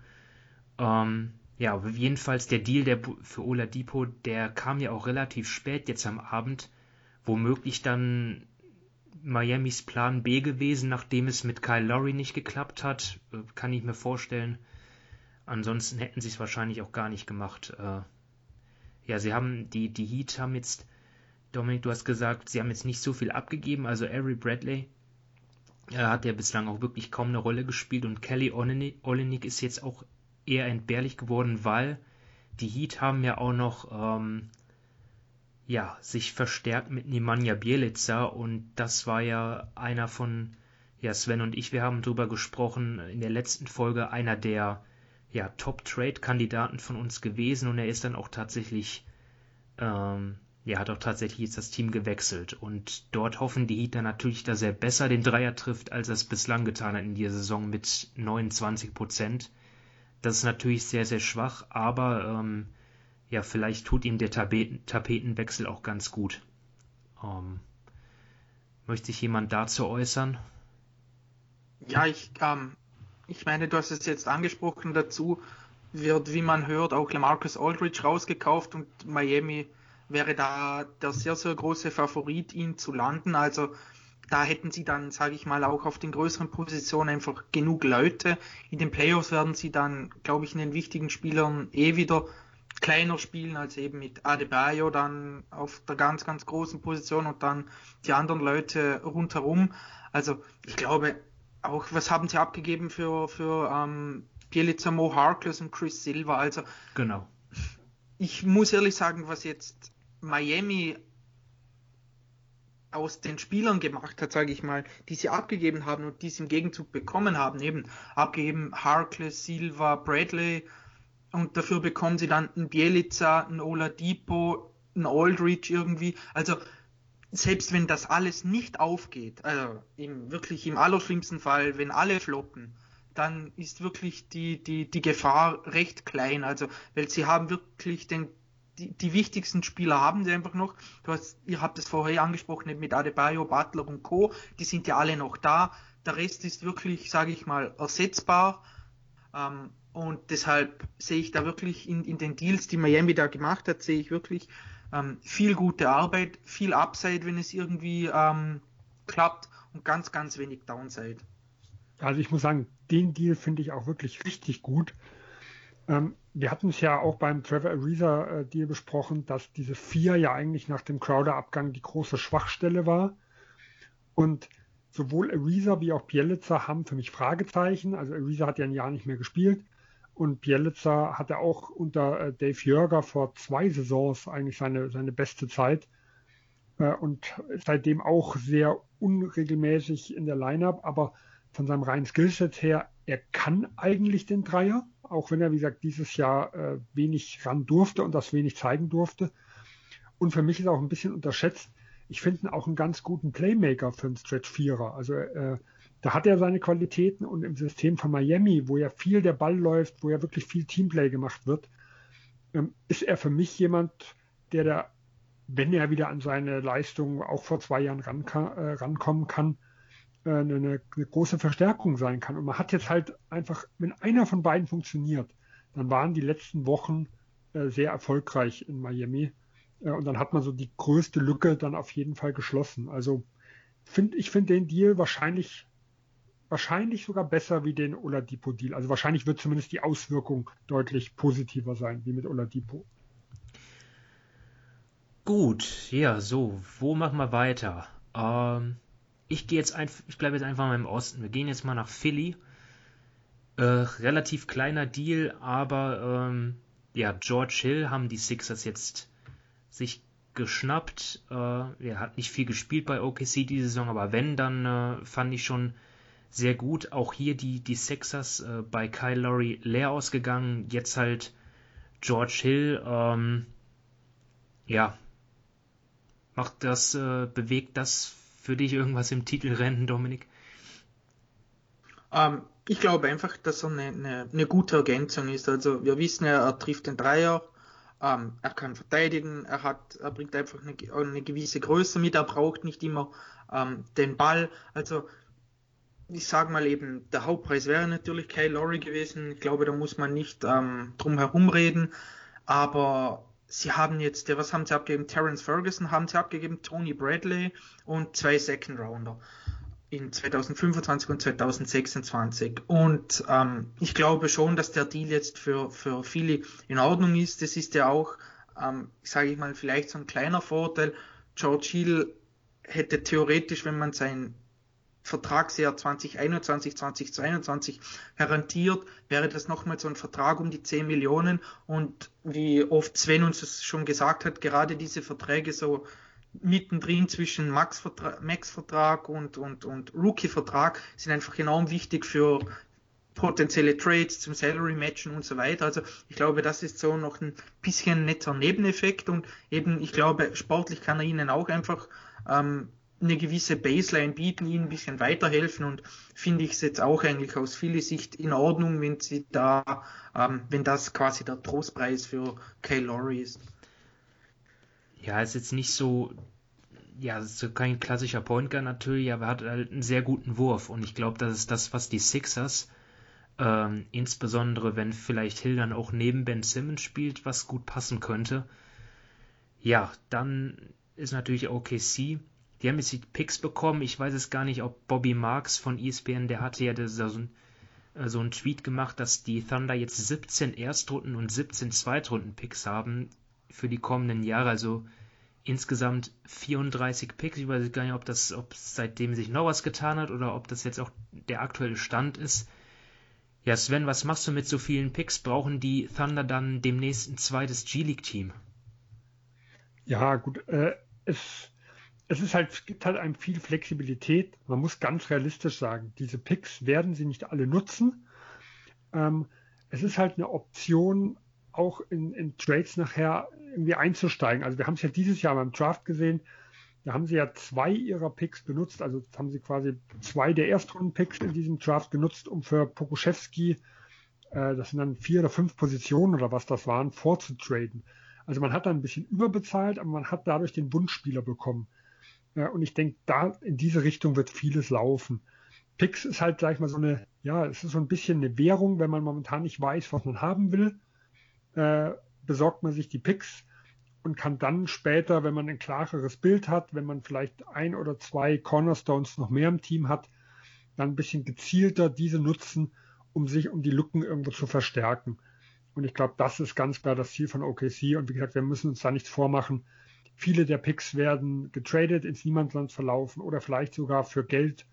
Ähm, ja, jedenfalls der Deal der, für Oladipo, der kam ja auch relativ spät jetzt am Abend womöglich dann Miamis Plan B gewesen, nachdem es mit Kyle Lowry nicht geklappt hat, äh, kann ich mir vorstellen. Ansonsten hätten sie es wahrscheinlich auch gar nicht gemacht. Äh, ja, sie haben, die, die Heat haben jetzt, Dominik, du hast gesagt, sie haben jetzt nicht so viel abgegeben, also Avery Bradley äh, hat ja bislang auch wirklich kaum eine Rolle gespielt und Kelly Olenek ist jetzt auch eher entbehrlich geworden, weil die Heat haben ja auch noch ähm, ja, sich verstärkt mit Nemanja Bielica und das war ja einer von, ja, Sven und ich, wir haben drüber gesprochen in der letzten Folge, einer der ja, Top-Trade-Kandidaten von uns gewesen. Und er ist dann auch tatsächlich, ähm, ja, hat auch tatsächlich jetzt das Team gewechselt. Und dort hoffen die Heat dann natürlich, dass er besser den Dreier trifft, als er es bislang getan hat in dieser Saison mit 29 Prozent. Das ist natürlich sehr, sehr schwach, aber ähm, ja, vielleicht tut ihm der Tapeten Tapetenwechsel auch ganz gut. Ähm, möchte sich jemand dazu äußern? Ja, ich, ähm, ich meine, du hast es jetzt angesprochen, dazu wird, wie man hört, auch Lamarcus Aldridge rausgekauft und Miami wäre da der sehr, sehr große Favorit, ihn zu landen. Also da hätten sie dann, sage ich mal, auch auf den größeren Positionen einfach genug Leute. In den Playoffs werden sie dann, glaube ich, in den wichtigen Spielern eh wieder kleiner spielen als eben mit Adebayo dann auf der ganz, ganz großen Position und dann die anderen Leute rundherum. Also ich glaube, auch was haben sie abgegeben für, für ähm, Bielica, Mo Harkless und Chris Silva. Also genau. Ich muss ehrlich sagen, was jetzt Miami aus den Spielern gemacht hat, sage ich mal, die sie abgegeben haben und die sie im Gegenzug bekommen haben, eben abgegeben Harkless, Silva, Bradley und dafür bekommen sie dann einen Bielica, einen Oladipo, einen Aldridge irgendwie. Also selbst wenn das alles nicht aufgeht, also im, wirklich im allerschlimmsten Fall, wenn alle floppen, dann ist wirklich die, die, die Gefahr recht klein. Also, weil sie haben wirklich den, die, die wichtigsten Spieler haben sie einfach noch. Du hast, ihr habt es vorher angesprochen mit Adebayo, Butler und Co. Die sind ja alle noch da. Der Rest ist wirklich, sage ich mal, ersetzbar. Ähm, und deshalb sehe ich da wirklich in, in den Deals, die Miami da gemacht hat, sehe ich wirklich ähm, viel gute Arbeit, viel Upside, wenn es irgendwie ähm, klappt und ganz, ganz wenig Downside. Also ich muss sagen, den Deal finde ich auch wirklich richtig gut. Ähm, wir hatten es ja auch beim Trevor Ariza äh, Deal besprochen, dass diese vier ja eigentlich nach dem Crowder-Abgang die große Schwachstelle war. Und sowohl Ariza wie auch Bielitzer haben für mich Fragezeichen. Also Ariza hat ja ein Jahr nicht mehr gespielt. Und Bielitzer hatte auch unter äh, Dave Jörger vor zwei Saisons eigentlich seine, seine beste Zeit. Äh, und seitdem auch sehr unregelmäßig in der Lineup, aber von seinem reinen Skillset her, er kann eigentlich den Dreier, auch wenn er, wie gesagt, dieses Jahr äh, wenig ran durfte und das wenig zeigen durfte. Und für mich ist auch ein bisschen unterschätzt, ich finde ihn auch einen ganz guten Playmaker für einen Stretch Vierer. Also äh, da hat er seine Qualitäten und im System von Miami, wo ja viel der Ball läuft, wo ja wirklich viel Teamplay gemacht wird, ähm, ist er für mich jemand, der da, wenn er wieder an seine Leistung auch vor zwei Jahren ran äh, rankommen kann, eine, eine, große Verstärkung sein kann. Und man hat jetzt halt einfach, wenn einer von beiden funktioniert, dann waren die letzten Wochen äh, sehr erfolgreich in Miami. Äh, und dann hat man so die größte Lücke dann auf jeden Fall geschlossen. Also find, ich finde den Deal wahrscheinlich wahrscheinlich sogar besser wie den Oladipo-Deal. Also wahrscheinlich wird zumindest die Auswirkung deutlich positiver sein wie mit Oladipo. Gut, ja, so, wo machen wir weiter? Ähm, ich gehe jetzt einfach, ich bleibe jetzt einfach mal im Osten. Wir gehen jetzt mal nach Philly. Äh, relativ kleiner Deal, aber ähm, ja, George Hill haben die Sixers jetzt sich geschnappt. Äh, er hat nicht viel gespielt bei OKC diese Saison, aber wenn, dann äh, fand ich schon sehr gut. Auch hier die, die Sixers äh, bei Kyle Lowry leer ausgegangen. Jetzt halt George Hill. Ähm, ja, macht das, äh, bewegt das für dich irgendwas im Titelrennen, Dominik? Ähm, ich glaube einfach, dass er eine, eine, eine, gute Ergänzung ist. Also wir wissen ja, er trifft den Dreier, ähm, er kann verteidigen, er hat, er bringt einfach eine, eine gewisse Größe mit, er braucht nicht immer ähm, den Ball. Also ich sage mal eben, der Hauptpreis wäre natürlich Kyle Lowry gewesen. Ich glaube, da muss man nicht ähm, drum herum reden. Aber sie haben jetzt, was haben sie abgegeben? Terence Ferguson haben sie abgegeben, Tony Bradley und zwei Second Rounder in 2025 und 2026. Und ähm, ich glaube schon, dass der Deal jetzt für, für viele in Ordnung ist. Das ist ja auch, ähm, sage ich mal, vielleicht so ein kleiner Vorteil. George Hill hätte theoretisch, wenn man sein Vertragsjahr 2021, 2022 garantiert, wäre das nochmal so ein Vertrag um die 10 Millionen. Und wie oft Sven uns das schon gesagt hat, gerade diese Verträge so mittendrin zwischen Max-Vertrag und, und, und Rookie-Vertrag sind einfach enorm wichtig für potenzielle Trades zum Salary-Matchen und so weiter. Also ich glaube, das ist so noch ein bisschen netter Nebeneffekt und eben, ich glaube, sportlich kann er ihnen auch einfach ähm, eine gewisse Baseline bieten, ihnen ein bisschen weiterhelfen und finde ich es jetzt auch eigentlich aus vieler Sicht in Ordnung, wenn sie da, ähm, wenn das quasi der Trostpreis für Kay Lowry ist. Ja, ist jetzt nicht so, ja, ist kein klassischer Point Guard natürlich, aber er hat halt einen sehr guten Wurf und ich glaube, das ist das, was die Sixers, ähm, insbesondere wenn vielleicht Hill dann auch neben Ben Simmons spielt, was gut passen könnte Ja, dann ist natürlich OKC. Die haben jetzt die Picks bekommen. Ich weiß es gar nicht, ob Bobby Marks von ESPN, der hatte ja das, so, ein, äh, so einen Tweet gemacht, dass die Thunder jetzt 17 Erstrunden und 17 Zweitrunden-Picks haben für die kommenden Jahre. Also insgesamt 34 Picks. Ich weiß gar nicht, ob das, ob seitdem sich noch was getan hat oder ob das jetzt auch der aktuelle Stand ist. Ja, Sven, was machst du mit so vielen Picks? Brauchen die Thunder dann demnächst ein zweites G-League-Team? Ja, gut, äh, es, es ist halt, es gibt halt einem viel Flexibilität. Man muss ganz realistisch sagen, diese Picks werden sie nicht alle nutzen. Ähm, es ist halt eine Option, auch in, in Trades nachher irgendwie einzusteigen. Also wir haben es ja dieses Jahr beim Draft gesehen, da haben sie ja zwei ihrer Picks benutzt, also haben sie quasi zwei der Erstrunden-Picks in diesem Draft genutzt, um für Pokuschewski, äh, das sind dann vier oder fünf Positionen oder was das waren, vorzutraden. Also man hat da ein bisschen überbezahlt, aber man hat dadurch den Wunschspieler bekommen. Äh, und ich denke, da in diese Richtung wird vieles laufen. Picks ist halt, sag ich mal, so eine, ja, es ist so ein bisschen eine Währung, wenn man momentan nicht weiß, was man haben will, äh, besorgt man sich die Picks und kann dann später, wenn man ein klareres Bild hat, wenn man vielleicht ein oder zwei Cornerstones noch mehr im Team hat, dann ein bisschen gezielter diese nutzen, um sich um die Lücken irgendwo zu verstärken. Und ich glaube, das ist ganz klar das Ziel von OKC. Und wie gesagt, wir müssen uns da nichts vormachen. Viele der Picks werden getradet, ins Niemandsland verlaufen oder vielleicht sogar für Geld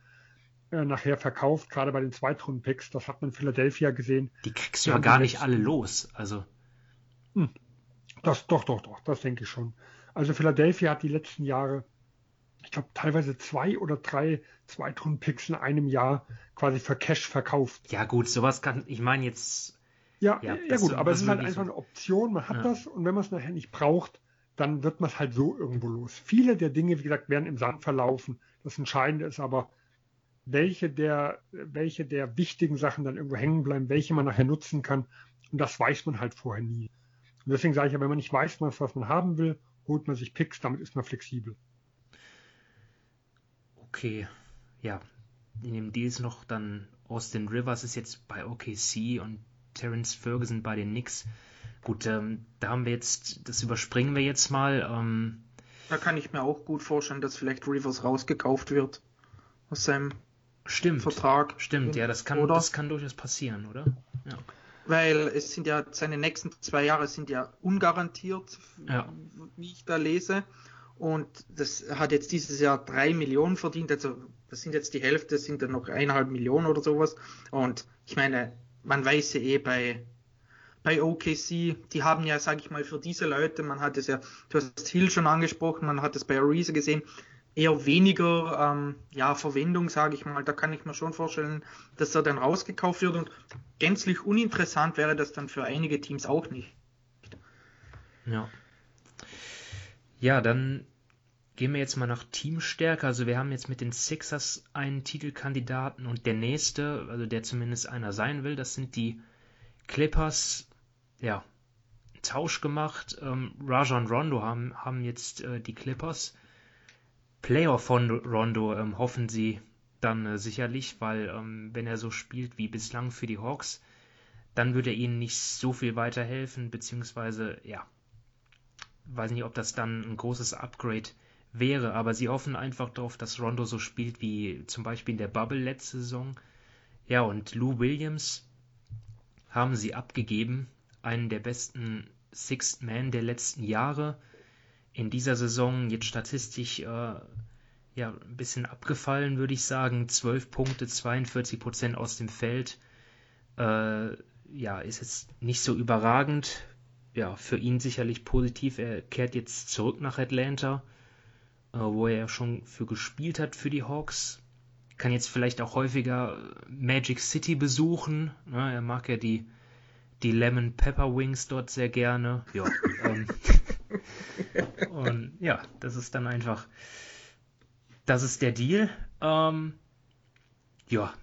äh, nachher verkauft, gerade bei den Zweitrunden-Picks. Das hat man in Philadelphia gesehen. Die kriegst du ja gar nicht alle los. Also. Hm. Das, doch, doch, doch, das denke ich schon. Also Philadelphia hat die letzten Jahre, ich glaube, teilweise zwei oder drei Zweitrunden-Picks in einem Jahr quasi für Cash verkauft. Ja, gut, sowas kann, ich meine jetzt. Ja, ja, ja gut, aber es ist halt einfach eine Option, man hat ja. das und wenn man es nachher nicht braucht, dann wird man es halt so irgendwo los. Viele der Dinge, wie gesagt, werden im Sand verlaufen. Das Entscheidende ist aber, welche der, welche der wichtigen Sachen dann irgendwo hängen bleiben, welche man nachher nutzen kann. Und das weiß man halt vorher nie. Und deswegen sage ich ja, wenn man nicht weiß, was man haben will, holt man sich Picks, damit ist man flexibel. Okay, ja. In dem Deals noch dann Austin Rivers ist jetzt bei OKC und Terence Ferguson bei den Knicks. Gut, ähm, da haben wir jetzt, das überspringen wir jetzt mal. Ähm, da kann ich mir auch gut vorstellen, dass vielleicht Rivers rausgekauft wird aus seinem stimmt, Vertrag. Stimmt, ja, das kann, das kann durchaus passieren, oder? Ja weil es sind ja seine nächsten zwei Jahre sind ja ungarantiert, ja. wie ich da lese. Und das hat jetzt dieses Jahr drei Millionen verdient, also das sind jetzt die Hälfte, sind dann noch eineinhalb Millionen oder sowas. Und ich meine, man weiß ja eh bei, bei OKC, die haben ja, sag ich mal, für diese Leute, man hat es ja, du hast Hill schon angesprochen, man hat es bei Ariza gesehen, eher weniger ähm, ja, Verwendung, sage ich mal. Da kann ich mir schon vorstellen, dass er dann rausgekauft wird und gänzlich uninteressant wäre das dann für einige Teams auch nicht. Ja. Ja, dann gehen wir jetzt mal nach Teamstärke. Also wir haben jetzt mit den Sixers einen Titelkandidaten und der nächste, also der zumindest einer sein will, das sind die Clippers. Ja, Tausch gemacht. Ähm, Rajon Rondo haben, haben jetzt äh, die Clippers Playoff von Rondo ähm, hoffen sie dann äh, sicherlich, weil ähm, wenn er so spielt wie bislang für die Hawks, dann würde er ihnen nicht so viel weiterhelfen, beziehungsweise, ja, weiß nicht, ob das dann ein großes Upgrade wäre, aber sie hoffen einfach darauf, dass Rondo so spielt wie zum Beispiel in der Bubble letzte Saison. Ja, und Lou Williams haben sie abgegeben, einen der besten Sixth Man der letzten Jahre in dieser Saison jetzt statistisch äh, ja, ein bisschen abgefallen, würde ich sagen. 12 Punkte, 42 Prozent aus dem Feld. Äh, ja, ist jetzt nicht so überragend. Ja, für ihn sicherlich positiv. Er kehrt jetzt zurück nach Atlanta, äh, wo er schon für gespielt hat für die Hawks. Kann jetzt vielleicht auch häufiger Magic City besuchen. Ne? Er mag ja die, die Lemon Pepper Wings dort sehr gerne. Ja, ähm, Und ja, das ist dann einfach, das ist der Deal. Ähm, ja,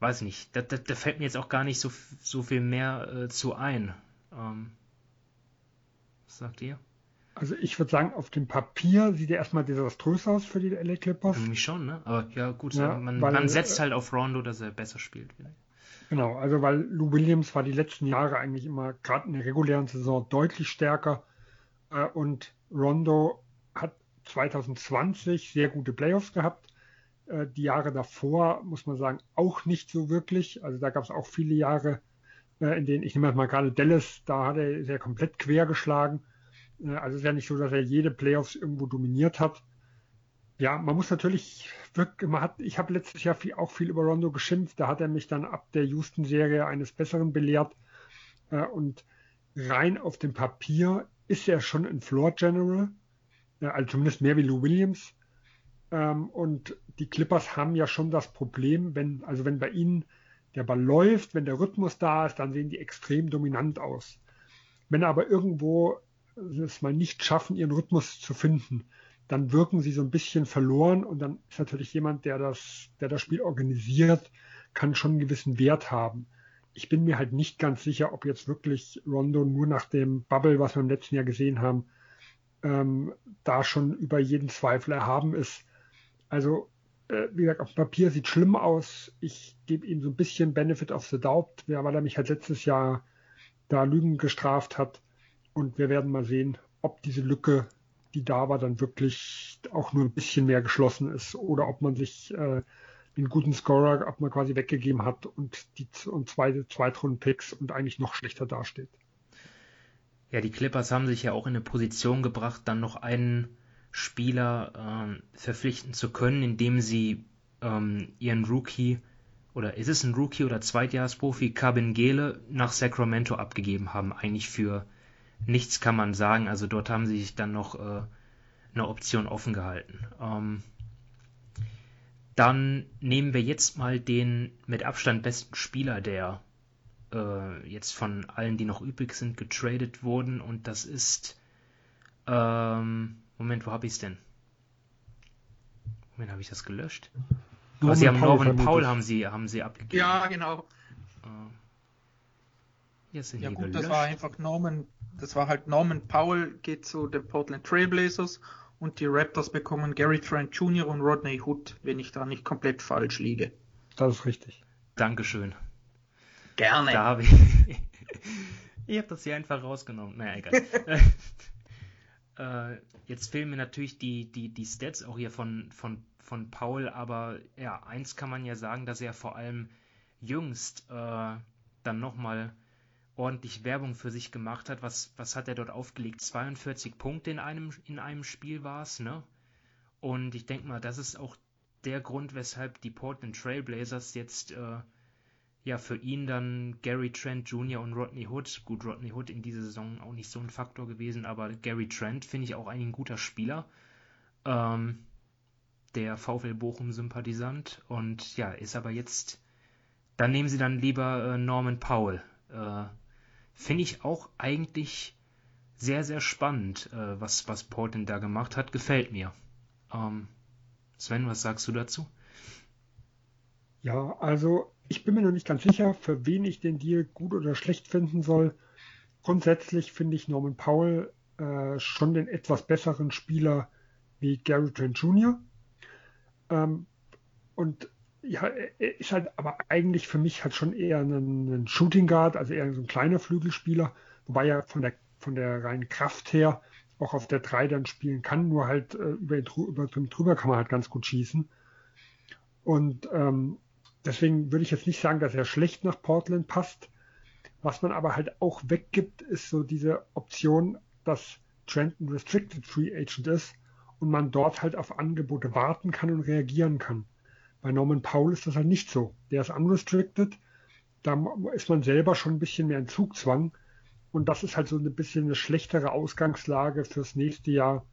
weiß nicht, da, da, da, fällt mir jetzt auch gar nicht so, so viel mehr äh, zu ein. Ähm, was sagt ihr? Also ich würde sagen, auf dem Papier sieht er erstmal desaströs aus für die LA Clippers. Für mich schon, ne? Aber ja, gut, ja, man, weil, man, setzt halt auf Rondo, dass er besser spielt. Genau, also weil Lou Williams war die letzten Jahre eigentlich immer, gerade in der regulären Saison, deutlich stärker Äh, und Rondo hat 2020 sehr gute Playoffs gehabt. Äh, die Jahre davor, muss man sagen, auch nicht so wirklich. Also da gab es auch viele Jahre, äh, in denen, ich nehme mal gerade Dallas, da hat er sehr komplett quer geschlagen. Äh, also es ist ja nicht so, dass er jede Playoffs irgendwo dominiert hat. Ja, man muss natürlich wirklich, man hat, ich habe letztes Jahr viel, auch viel über Rondo geschimpft. Da hat er mich dann ab der Houston-Serie eines Besseren belehrt. Und rein auf dem Papier ist er schon ein Floor General, also zumindest mehr wie Lou Williams. Ähm, und die Clippers haben ja schon das Problem, wenn, also wenn bei ihnen der Ball läuft, wenn der Rhythmus da ist, dann sehen die extrem dominant aus. Wenn aber irgendwo es mal nicht schaffen, ihren Rhythmus zu finden, dann wirken sie so ein bisschen verloren und dann ist natürlich jemand, der das, der das Spiel organisiert, kann schon einen gewissen Wert haben. Ich bin mir halt nicht ganz sicher, ob jetzt wirklich Rondo nur nach dem Bubble, was wir im letzten Jahr gesehen haben, ähm, da schon über jeden Zweifel erhaben ist. Also, äh, wie gesagt, auf Papier sieht schlimm aus. Ich gebe ihm so ein bisschen Benefit of the Doubt, weil er mich halt letztes Jahr da Lügen gestraft hat. Und wir werden mal sehen, ob diese Lücke, die da war, dann wirklich auch nur ein bisschen mehr geschlossen ist oder ob man sich äh, einen guten Scorer, ob man quasi weggegeben hat und die und zwei Zweitrunden-Picks und eigentlich noch schlechter dasteht. Ja, die Clippers haben sich ja auch in eine Position gebracht, dann noch einen Spieler ähm, verpflichten zu können, indem sie ähm, ihren Rookie oder ist es ein Rookie oder Zweitjahresprofi Gele nach Sacramento abgegeben haben. Eigentlich für nichts kann man sagen. Also dort haben sie sich dann noch äh, eine Option offen gehalten. Ähm, dann nehmen wir jetzt mal den mit Abstand besten Spieler, der äh, jetzt von allen, die noch übrig sind, getradet wurden. Und das ist ähm, Moment, wo habe ich es denn? Moment, habe ich das gelöscht? Norman sie haben Paul Norman Paul haben sie, haben sie abgegeben. Ja, genau. Sind ja gut, das war einfach Norman, das war halt Norman Powell geht zu den Portland Trailblazers und die Raptors bekommen Gary Trent Jr. und Rodney Hood, wenn ich da nicht komplett falsch liege. Das ist richtig. Dankeschön. Gerne. Da habe ich. ich habe das hier einfach rausgenommen. Naja, egal. Äh, jetzt fehlen mir natürlich die, die, die Stats auch hier von, von, von Paul, aber ja, eins kann man ja sagen, dass er vor allem jüngst äh, dann nochmal ordentlich Werbung für sich gemacht hat. Was, was hat er dort aufgelegt? 42 Punkte in einem, in einem Spiel war es, ne? Und ich denke mal, das ist auch der Grund, weshalb die Portland Trailblazers jetzt äh, ja, für ihn dann Gary Trent Jr. und Rodney Hood. Gut, Rodney Hood in dieser Saison auch nicht so ein Faktor gewesen, aber Gary Trent finde ich auch ein guter Spieler. Ähm, der VfL Bochum Sympathisant und ja, ist aber jetzt, dann nehmen sie dann lieber äh, Norman Powell. Äh, finde ich auch eigentlich sehr, sehr spannend, äh, was, was Portland da gemacht hat. Gefällt mir. Ähm, Sven, was sagst du dazu? Ja, also ich bin mir noch nicht ganz sicher, für wen ich den Deal gut oder schlecht finden soll. Grundsätzlich finde ich Norman Powell äh, schon den etwas besseren Spieler wie Gary Trent Jr. Ähm, und ja, ist halt aber eigentlich für mich halt schon eher ein, ein Shooting Guard, also eher so ein kleiner Flügelspieler, wobei er von der von der reinen Kraft her auch auf der 3 dann spielen kann, nur halt äh, über, über drüber kann man halt ganz gut schießen. Und ähm, Deswegen würde ich jetzt nicht sagen, dass er schlecht nach Portland passt. Was man aber halt auch weggibt, ist so diese Option, dass Trenton Restricted Free Agent ist und man dort halt auf Angebote warten kann und reagieren kann. Bei Norman Powell ist das halt nicht so. Der ist unrestricted. Da ist man selber schon ein bisschen mehr in Zugzwang. Und das ist halt so ein bisschen eine schlechtere Ausgangslage fürs nächste Jahr,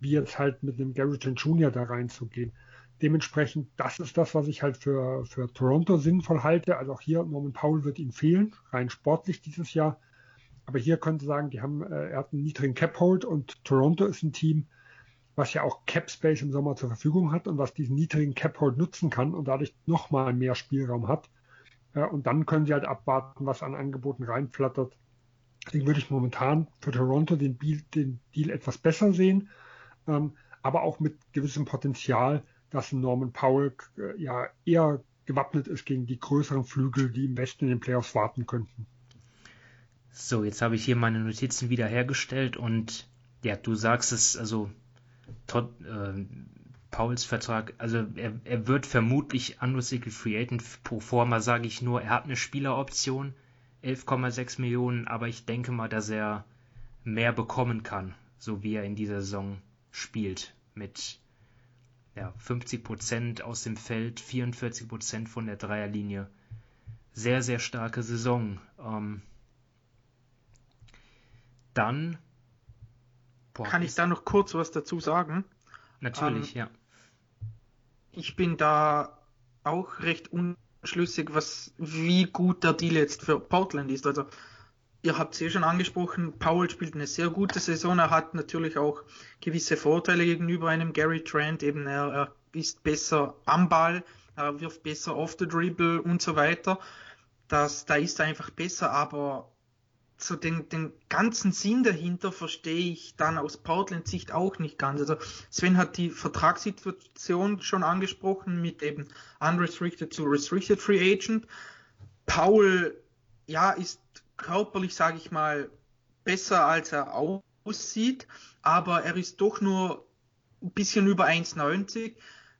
wie jetzt halt mit einem Garrison Jr. da reinzugehen. Dementsprechend, das ist das, was ich halt für, für Toronto sinnvoll halte. Also auch hier, Norman Powell wird ihm fehlen, rein sportlich dieses Jahr. Aber hier könnte sagen, die haben, äh, er hat einen niedrigen Cap-Hold und Toronto ist ein Team, was ja auch Cap-Space im Sommer zur Verfügung hat und was diesen niedrigen Cap-Hold nutzen kann und dadurch nochmal mehr Spielraum hat. Äh, und dann können sie halt abwarten, was an Angeboten reinflattert. Deswegen würde ich momentan für Toronto den Deal, den Deal etwas besser sehen, ähm, aber auch mit gewissem Potenzial, dass Norman Powell äh, ja eher gewappnet ist gegen die größeren Flügel, die im Westen in den Playoffs warten könnten. So, jetzt habe ich hier meine Notizen wiederhergestellt und ja, du sagst es, also Todd, äh, Pauls Vertrag, also er, er wird vermutlich Unrestricted Free Agent pro forma, sage ich nur, er hat eine Spieleroption, 11,6 Millionen, aber ich denke mal, dass er mehr bekommen kann, so wie er in dieser Saison spielt, mit ja, 50% aus dem Feld, 44% von der Dreierlinie. Sehr, sehr starke Saison. Ähm, dann. Boah, Kann ich da noch kurz was dazu sagen? Natürlich, ähm, ja. Ich bin da auch recht unschlüssig, was, wie gut der Deal jetzt für Portland ist. Also, ihr habt es eh schon angesprochen, Powell spielt eine sehr gute Saison. Er hat natürlich auch gewisse Vorteile gegenüber einem Gary Trent. Eben, er, er ist besser am Ball, er wirft besser off the dribble und so weiter. Das, da ist er einfach besser, aber so den, den ganzen Sinn dahinter verstehe ich dann aus Portland Sicht auch nicht ganz. Also Sven hat die Vertragssituation schon angesprochen mit eben unrestricted to restricted free agent. Paul, ja, ist körperlich, sage ich mal, besser als er aussieht, aber er ist doch nur ein bisschen über 1,90.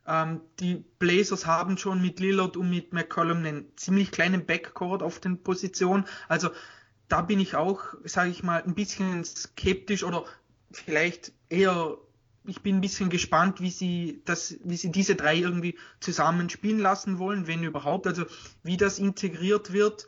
Ähm, die Blazers haben schon mit Lillard und mit McCollum einen ziemlich kleinen Backcourt auf den Positionen. Also da bin ich auch, sage ich mal, ein bisschen skeptisch oder vielleicht eher, ich bin ein bisschen gespannt, wie sie das, wie sie diese drei irgendwie zusammen spielen lassen wollen, wenn überhaupt, also wie das integriert wird.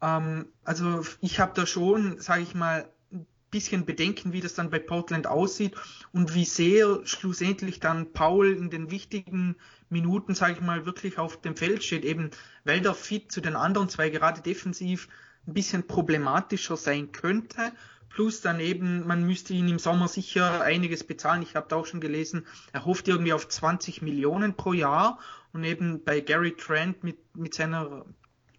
Ähm, also ich habe da schon, sage ich mal, ein bisschen Bedenken, wie das dann bei Portland aussieht und wie sehr schlussendlich dann Paul in den wichtigen Minuten, sage ich mal, wirklich auf dem Feld steht, eben weil der Fit zu den anderen zwei gerade defensiv ein bisschen problematischer sein könnte. Plus daneben, man müsste ihn im Sommer sicher einiges bezahlen. Ich habe da auch schon gelesen, er hofft irgendwie auf 20 Millionen pro Jahr. Und eben bei Gary Trent mit, mit seiner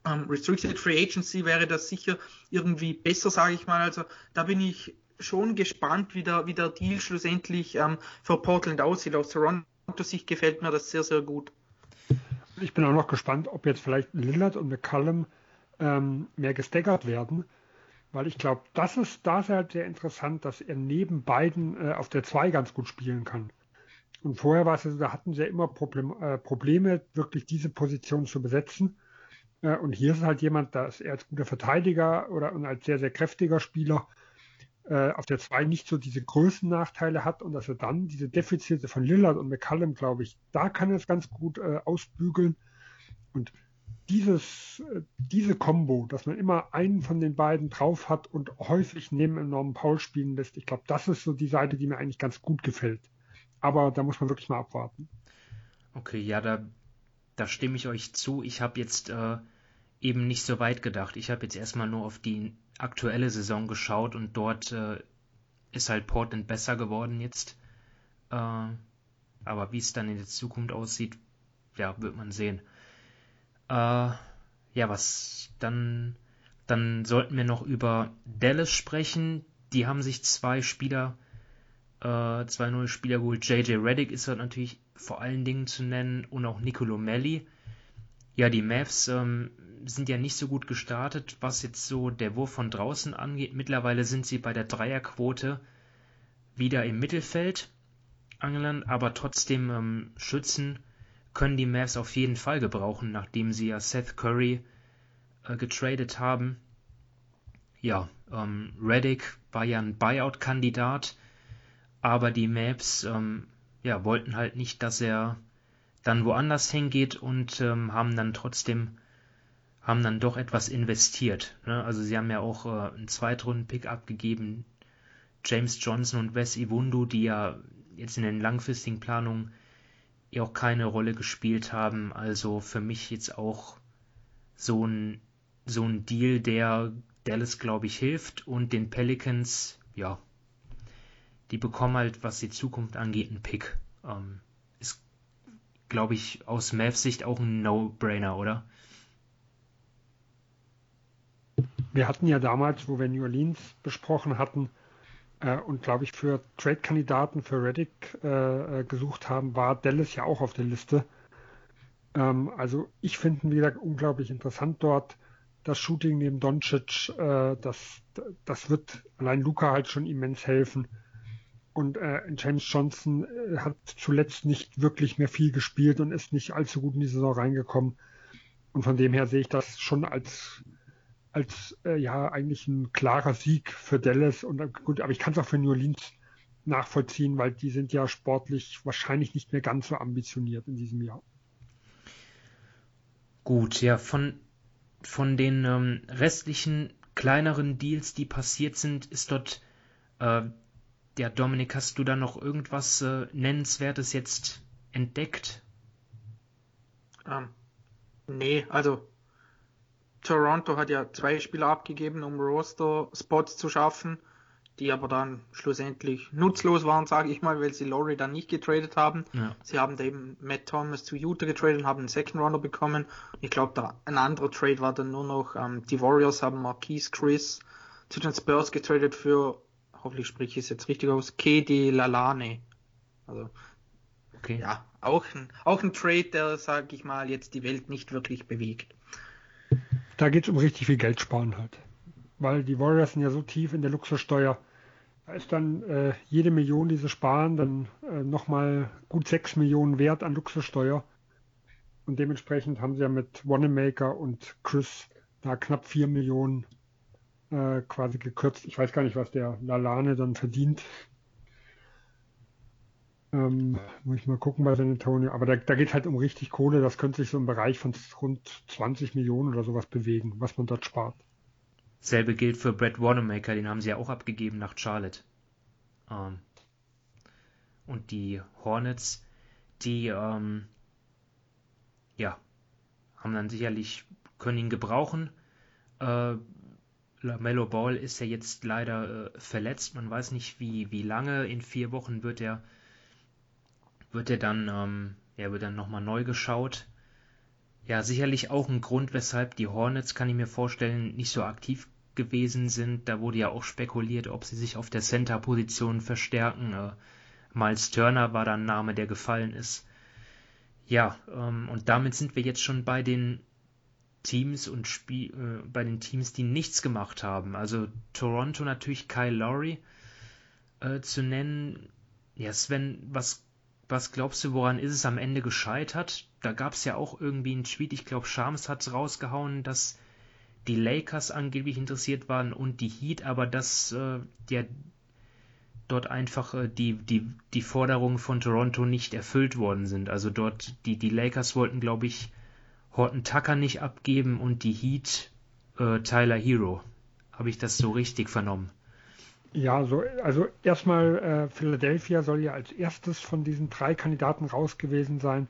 ähm, Restricted Free Agency wäre das sicher irgendwie besser, sage ich mal. Also da bin ich schon gespannt, wie der, wie der Deal schlussendlich ähm, für Portland aussieht. Aus Toronto-Sicht gefällt mir das sehr, sehr gut. Ich bin auch noch gespannt, ob jetzt vielleicht Lillard und McCallum ähm, mehr gestaggert werden. Weil ich glaube, das ist, da halt sehr interessant, dass er neben beiden äh, auf der 2 ganz gut spielen kann. Und vorher war es, also, da hatten sie ja immer Problem, äh, Probleme, wirklich diese Position zu besetzen. Äh, und hier ist halt jemand, da er als guter Verteidiger oder und als sehr, sehr kräftiger Spieler äh, auf der 2 nicht so diese Größennachteile hat und dass er dann diese Defizite von Lillard und McCallum, glaube ich, da kann er es ganz gut äh, ausbügeln. Und dieses, diese Combo, dass man immer einen von den beiden drauf hat und häufig neben einem Norman Paul spielen lässt, ich glaube, das ist so die Seite, die mir eigentlich ganz gut gefällt. Aber da muss man wirklich mal abwarten. Okay, ja, da, da stimme ich euch zu. Ich habe jetzt äh, eben nicht so weit gedacht. Ich habe jetzt erstmal nur auf die aktuelle Saison geschaut und dort äh, ist halt Portland besser geworden jetzt. Äh, aber wie es dann in der Zukunft aussieht, ja, wird man sehen. Äh, ja, was dann, dann sollten wir noch über Dallas sprechen. Die haben sich zwei Spieler, äh, zwei neue Spieler geholt. JJ Reddick ist dort natürlich vor allen Dingen zu nennen und auch Nicolo Melli. Ja, die Mavs ähm, sind ja nicht so gut gestartet, was jetzt so der Wurf von draußen angeht. Mittlerweile sind sie bei der Dreierquote wieder im Mittelfeld angelangt, aber trotzdem ähm, Schützen können die Mavs auf jeden Fall gebrauchen, nachdem sie ja Seth Curry äh, getradet haben. Ja, ähm, Reddick war ja ein Buyout-Kandidat, aber die Mavs ähm, ja, wollten halt nicht, dass er dann woanders hingeht und ähm, haben dann trotzdem haben dann doch etwas investiert. Ne? Also sie haben ja auch äh, einen Zweitrunden-Pick abgegeben. James Johnson und Wes Iwundu, die ja jetzt in den langfristigen Planungen auch keine Rolle gespielt haben. Also für mich jetzt auch so ein, so ein Deal, der Dallas, glaube ich, hilft und den Pelicans, ja, die bekommen halt, was die Zukunft angeht, einen Pick. Ähm, ist, glaube ich, aus Mavs Sicht auch ein No-Brainer, oder? Wir hatten ja damals, wo wir New Orleans besprochen hatten, äh, und glaube ich für Trade-Kandidaten für Reddick äh, äh, gesucht haben, war Dallas ja auch auf der Liste. Ähm, also ich finde, wie gesagt, unglaublich interessant dort. Das Shooting neben Doncic, äh, das, das wird allein Luca halt schon immens helfen. Und äh, James Johnson äh, hat zuletzt nicht wirklich mehr viel gespielt und ist nicht allzu gut in die Saison reingekommen. Und von dem her sehe ich das schon als, als äh, ja eigentlich ein klarer Sieg für Dallas. Und äh, gut, aber ich kann es auch für New Orleans nachvollziehen, weil die sind ja sportlich wahrscheinlich nicht mehr ganz so ambitioniert in diesem Jahr. Gut, ja, von, von den ähm, restlichen kleineren Deals, die passiert sind, ist dort, äh, ja, Dominik, hast du da noch irgendwas äh, Nennenswertes jetzt entdeckt? Ähm, nee, also Toronto hat ja zwei Spieler abgegeben, um Roster-Spots zu schaffen die aber dann schlussendlich nutzlos waren, sage ich mal, weil sie Laurie dann nicht getradet haben. Ja. Sie haben eben Matt Thomas zu Utah getradet und haben einen Second Runner bekommen. Ich glaube, ein anderer Trade war dann nur noch, ähm, die Warriors haben Marquise Chris zu den Spurs getradet für, hoffentlich spreche ich es jetzt richtig aus, Kede Lalane. Also, okay. ja, auch ein, auch ein Trade, der, sage ich mal, jetzt die Welt nicht wirklich bewegt. Da geht es um richtig viel Geld sparen halt weil die Warriors sind ja so tief in der Luxussteuer. Da ist dann äh, jede Million, die sie sparen, dann äh, nochmal gut 6 Millionen wert an Luxussteuer. Und dementsprechend haben sie ja mit Wanamaker und Chris da knapp 4 Millionen äh, quasi gekürzt. Ich weiß gar nicht, was der Lalane dann verdient. Ähm, muss ich mal gucken bei San Antonio. Aber da, da geht halt um richtig Kohle. Das könnte sich so im Bereich von rund 20 Millionen oder sowas bewegen, was man dort spart. Selbe gilt für Brad Wanamaker, den haben sie ja auch abgegeben nach Charlotte. Ähm, und die Hornets, die ähm, ja, haben dann sicherlich, können ihn gebrauchen. Äh, Lamello Ball ist ja jetzt leider äh, verletzt. Man weiß nicht, wie, wie lange. In vier Wochen wird er, wird er dann, ähm, er wird dann nochmal neu geschaut. Ja, sicherlich auch ein Grund, weshalb die Hornets, kann ich mir vorstellen, nicht so aktiv gewesen sind. Da wurde ja auch spekuliert, ob sie sich auf der Center-Position verstärken. Äh, Miles Turner war dann ein Name, der gefallen ist. Ja, ähm, und damit sind wir jetzt schon bei den Teams und Spie äh, bei den Teams, die nichts gemacht haben. Also Toronto natürlich Kyle Lowry äh, zu nennen. Ja, Sven, was, was glaubst du, woran ist es am Ende gescheitert? Da gab es ja auch irgendwie einen Tweet, ich glaube, Shams hat rausgehauen, dass die Lakers angeblich interessiert waren und die Heat, aber dass äh, ja dort einfach äh, die, die, die Forderungen von Toronto nicht erfüllt worden sind. Also dort, die, die Lakers wollten, glaube ich, Horton Tucker nicht abgeben und die Heat äh, Tyler Hero. Habe ich das so richtig vernommen? Ja, so, also erstmal äh, Philadelphia soll ja als erstes von diesen drei Kandidaten raus gewesen sein.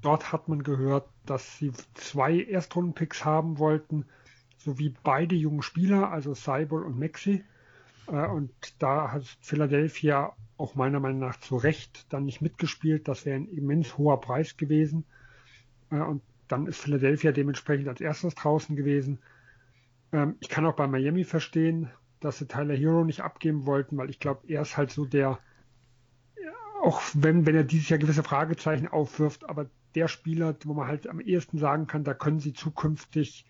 Dort hat man gehört, dass sie zwei Erstrundenpicks haben wollten sowie beide jungen Spieler, also Seibel und Maxi. Äh, und da hat Philadelphia auch meiner Meinung nach zu Recht dann nicht mitgespielt. Das wäre ein immens hoher Preis gewesen. Äh, und dann ist Philadelphia dementsprechend als erstes draußen gewesen. Ähm, ich kann auch bei Miami verstehen, dass sie Tyler Hero nicht abgeben wollten, weil ich glaube, er ist halt so der, auch wenn, wenn er dieses Jahr gewisse Fragezeichen aufwirft, aber der Spieler, wo man halt am ehesten sagen kann, da können sie zukünftig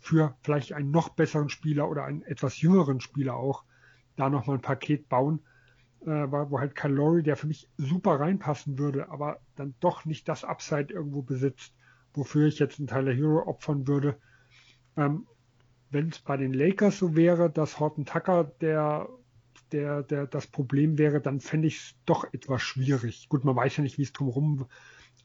für vielleicht einen noch besseren Spieler oder einen etwas jüngeren Spieler auch da nochmal ein Paket bauen, äh, wo halt Calori, der für mich super reinpassen würde, aber dann doch nicht das Upside irgendwo besitzt, wofür ich jetzt einen Tyler Hero opfern würde. Ähm, Wenn es bei den Lakers so wäre, dass Horton Tucker der, der, der das Problem wäre, dann fände ich es doch etwas schwierig. Gut, man weiß ja nicht, wie es drumherum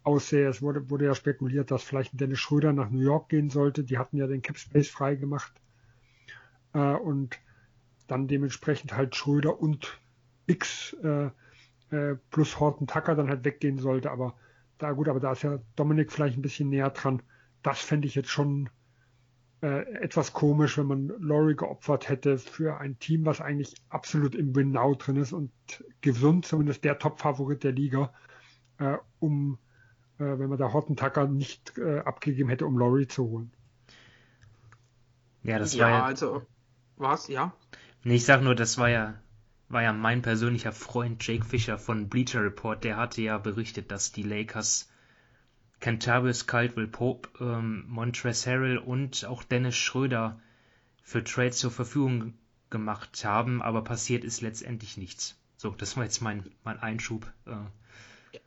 aussehe. Es wurde, wurde ja spekuliert, dass vielleicht Dennis Schröder nach New York gehen sollte. Die hatten ja den Cap Space frei gemacht. Äh, und dann dementsprechend halt Schröder und X äh, äh, plus Horton Tucker dann halt weggehen sollte. Aber da gut, aber da ist ja Dominik vielleicht ein bisschen näher dran. Das fände ich jetzt schon äh, etwas komisch, wenn man Laurie geopfert hätte für ein Team, was eigentlich absolut im Win-Now drin ist und gesund, zumindest der Top-Favorit der Liga, äh, um äh, wenn man da Hottentacker nicht äh, abgegeben hätte, um Laurie zu holen. Ja, das ja, war ja. also, was, ja? Nee, ich sag nur, das war ja, war ja mein persönlicher Freund Jake Fischer von Bleacher Report, der hatte ja berichtet, dass die Lakers Kentavious Caldwell Pope, ähm, Montrezl Harrell und auch Dennis Schröder für Trades zur Verfügung gemacht haben, aber passiert ist letztendlich nichts. So, das war jetzt mein, mein Einschub. Äh.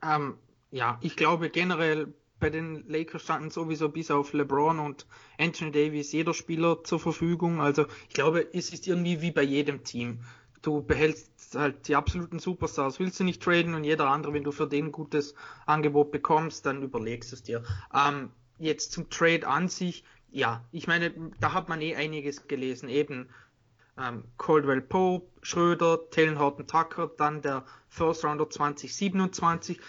Ähm, ja, ich glaube generell bei den Lakers standen sowieso bis auf LeBron und Anthony Davis jeder Spieler zur Verfügung. Also ich glaube, es ist irgendwie wie bei jedem Team. Du behältst halt die absoluten Superstars, willst du nicht traden und jeder andere, wenn du für den ein gutes Angebot bekommst, dann überlegst du es dir. Ähm, jetzt zum Trade an sich, ja, ich meine, da hat man eh einiges gelesen, eben ähm, Caldwell Pope, Schröder, Talon Horton Tucker, dann der First Rounder 2027.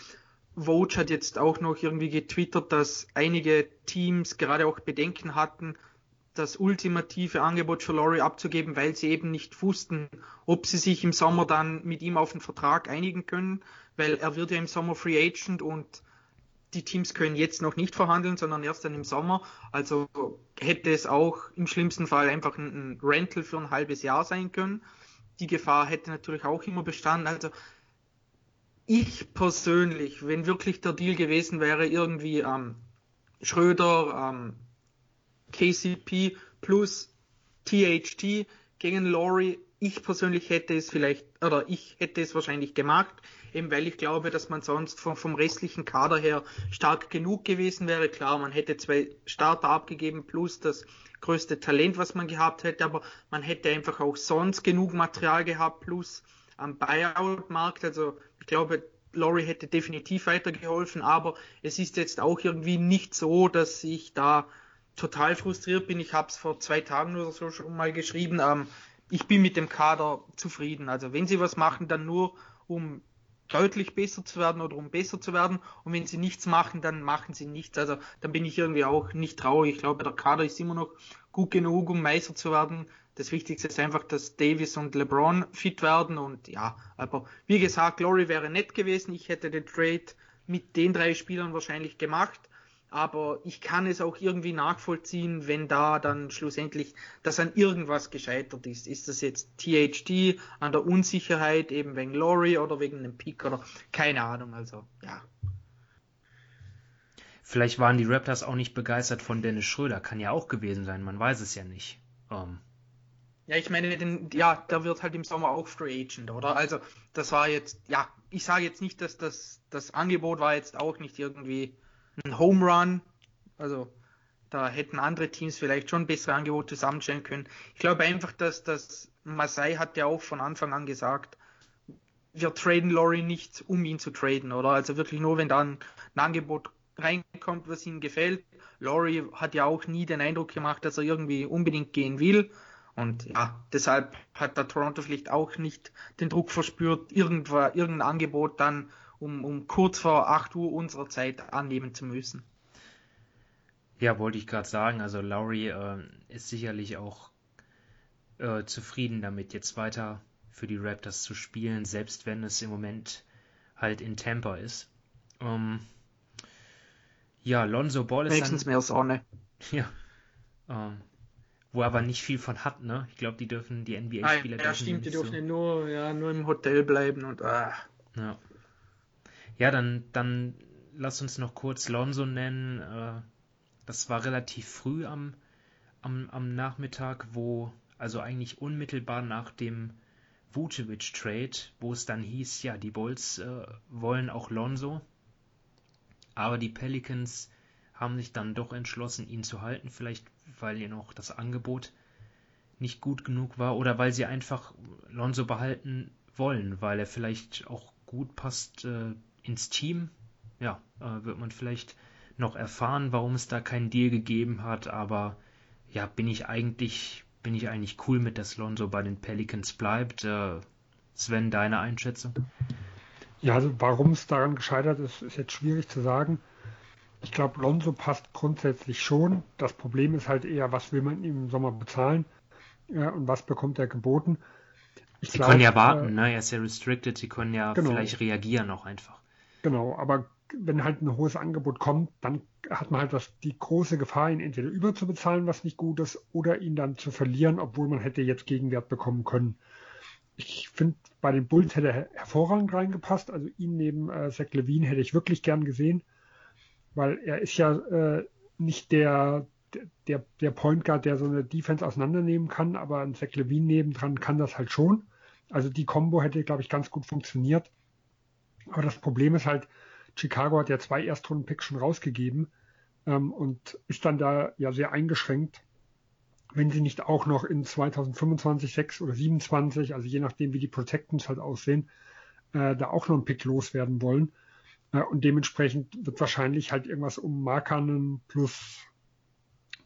Vogue hat jetzt auch noch irgendwie getwittert, dass einige Teams gerade auch Bedenken hatten, das ultimative Angebot für Laurie abzugeben, weil sie eben nicht wussten, ob sie sich im Sommer dann mit ihm auf einen Vertrag einigen können, weil er wird ja im Sommer Free Agent und die Teams können jetzt noch nicht verhandeln, sondern erst dann im Sommer. Also hätte es auch im schlimmsten Fall einfach ein, Rental für ein halbes Jahr sein können. Die Gefahr hätte natürlich auch immer bestanden. Also ich persönlich, wenn wirklich der Deal gewesen wäre, irgendwie ähm, Schröder, ähm, KCP plus THT gegen Laurie, ich persönlich hätte es vielleicht, oder ich hätte es wahrscheinlich gemacht, eben weil ich glaube, dass man sonst vom, vom restlichen Kader her stark genug gewesen wäre. Klar, man hätte zwei Starter abgegeben plus das größte Talent, was man gehabt hätte, aber man hätte einfach auch sonst genug Material gehabt plus am Buyout-Markt. Also ich glaube, Laurie hätte definitiv weitergeholfen, aber es ist jetzt auch irgendwie nicht so, dass ich da total frustriert bin. Ich habe es vor zwei Tagen oder so schon mal geschrieben. Ähm, ich bin mit dem Kader zufrieden. Also wenn sie was machen, dann nur um deutlich besser zu werden oder um besser zu werden. Und wenn sie nichts machen, dann machen sie nichts. Also dann bin ich irgendwie auch nicht traurig. Ich glaube, der Kader ist immer noch gut genug, um Meister zu werden. Das Wichtigste ist einfach, dass Davis und LeBron fit werden. Und ja, aber wie gesagt, Glory wäre nett gewesen. Ich hätte den Trade mit den drei Spielern wahrscheinlich gemacht aber ich kann es auch irgendwie nachvollziehen, wenn da dann schlussendlich das an irgendwas gescheitert ist. Ist das jetzt THT an der Unsicherheit, eben wegen Laurie oder wegen einem Pick oder keine Ahnung, also ja. Vielleicht waren die Raptors auch nicht begeistert von Dennis Schröder, kann ja auch gewesen sein, man weiß es ja nicht. Ähm. Ja, ich meine, den, ja, der wird halt im Sommer auch Free Agent, oder? Also, das war jetzt, ja, ich sage jetzt nicht, dass das, das Angebot war jetzt auch nicht irgendwie ein Home Run. Also da hätten andere Teams vielleicht schon bessere Angebote zusammenstellen können. Ich glaube einfach, dass das Masai hat ja auch von Anfang an gesagt, wir traden Laurie nicht, um ihn zu traden, oder? Also wirklich nur, wenn da ein, ein Angebot reinkommt, was ihm gefällt. Laurie hat ja auch nie den Eindruck gemacht, dass er irgendwie unbedingt gehen will. Und ja, deshalb hat der Toronto vielleicht auch nicht den Druck verspürt, irgendwo, irgendein Angebot dann um, um kurz vor 8 Uhr unserer Zeit annehmen zu müssen. Ja, wollte ich gerade sagen. Also Lowry äh, ist sicherlich auch äh, zufrieden damit, jetzt weiter für die Raptors zu spielen, selbst wenn es im Moment halt in Tampa ist. Ähm, ja, Lonzo Ball ist Wenigstens mehr Sonne. Ja. Ähm, wo aber nicht viel von hat, ne? Ich glaube, die dürfen, die NBA-Spieler ah, ja, stimmt, die dürfen so. nur, ja, nur im Hotel bleiben und ah. Ja. Ja, dann, dann lass uns noch kurz Lonzo nennen. Äh, das war relativ früh am, am, am Nachmittag, wo, also eigentlich unmittelbar nach dem Vucevic-Trade, wo es dann hieß, ja, die Bulls äh, wollen auch Lonzo. Aber die Pelicans haben sich dann doch entschlossen, ihn zu halten, vielleicht weil ihr noch das Angebot nicht gut genug war oder weil sie einfach Lonzo behalten wollen, weil er vielleicht auch gut passt äh, ins Team. Ja, äh, wird man vielleicht noch erfahren, warum es da keinen Deal gegeben hat, aber ja, bin ich eigentlich, bin ich eigentlich cool mit, dass Lonzo bei den Pelicans bleibt. Äh, Sven, deine Einschätzung? Ja, also warum es daran gescheitert ist, ist jetzt schwierig zu sagen. Ich glaube, Lonzo passt grundsätzlich schon. Das Problem ist halt eher, was will man ihm im Sommer bezahlen ja, und was bekommt er geboten. Ich sie glaub, können ja warten, äh, ne? Er ist ja restricted, sie können ja genau. vielleicht reagieren auch einfach. Genau, aber wenn halt ein hohes Angebot kommt, dann hat man halt das, die große Gefahr, ihn entweder überzubezahlen, was nicht gut ist, oder ihn dann zu verlieren, obwohl man hätte jetzt Gegenwert bekommen können. Ich finde, bei den Bulls hätte er hervorragend reingepasst. Also ihn neben äh, Zach Levine hätte ich wirklich gern gesehen, weil er ist ja äh, nicht der, der, der Point Guard, der so eine Defense auseinandernehmen kann, aber ein Zach Levine nebendran kann das halt schon. Also die Combo hätte, glaube ich, ganz gut funktioniert. Aber das Problem ist halt, Chicago hat ja zwei Erstrunden-Picks schon rausgegeben ähm, und ist dann da ja sehr eingeschränkt, wenn sie nicht auch noch in 2025, 6 oder 27, also je nachdem, wie die Protectants halt aussehen, äh, da auch noch einen Pick loswerden wollen. Äh, und dementsprechend wird wahrscheinlich halt irgendwas um Markanen plus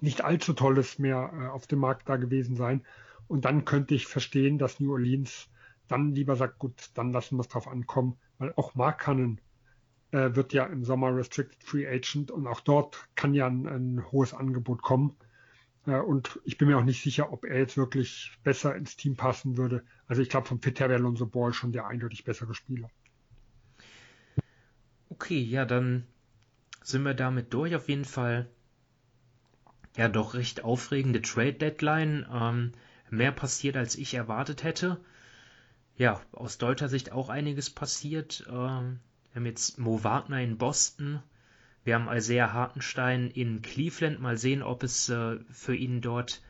nicht allzu tolles mehr äh, auf dem Markt da gewesen sein. Und dann könnte ich verstehen, dass New Orleans dann lieber sagt, gut, dann lassen wir es drauf ankommen, weil auch Markanen äh, wird ja im Sommer Restricted Free Agent und auch dort kann ja ein, ein hohes Angebot kommen. Äh, und ich bin mir auch nicht sicher, ob er jetzt wirklich besser ins Team passen würde. Also ich glaube, vom Fit her wäre Lonzo Ball schon der eindeutig bessere Spieler. Okay, ja, dann sind wir damit durch. Auf jeden Fall ja doch recht aufregende Trade Deadline. Ähm, mehr passiert, als ich erwartet hätte. Ja, aus deutscher Sicht auch einiges passiert. Ähm, wir haben jetzt Mo Wagner in Boston. Wir haben Isaiah Hartenstein in Cleveland. Mal sehen, ob es äh, für ihn dort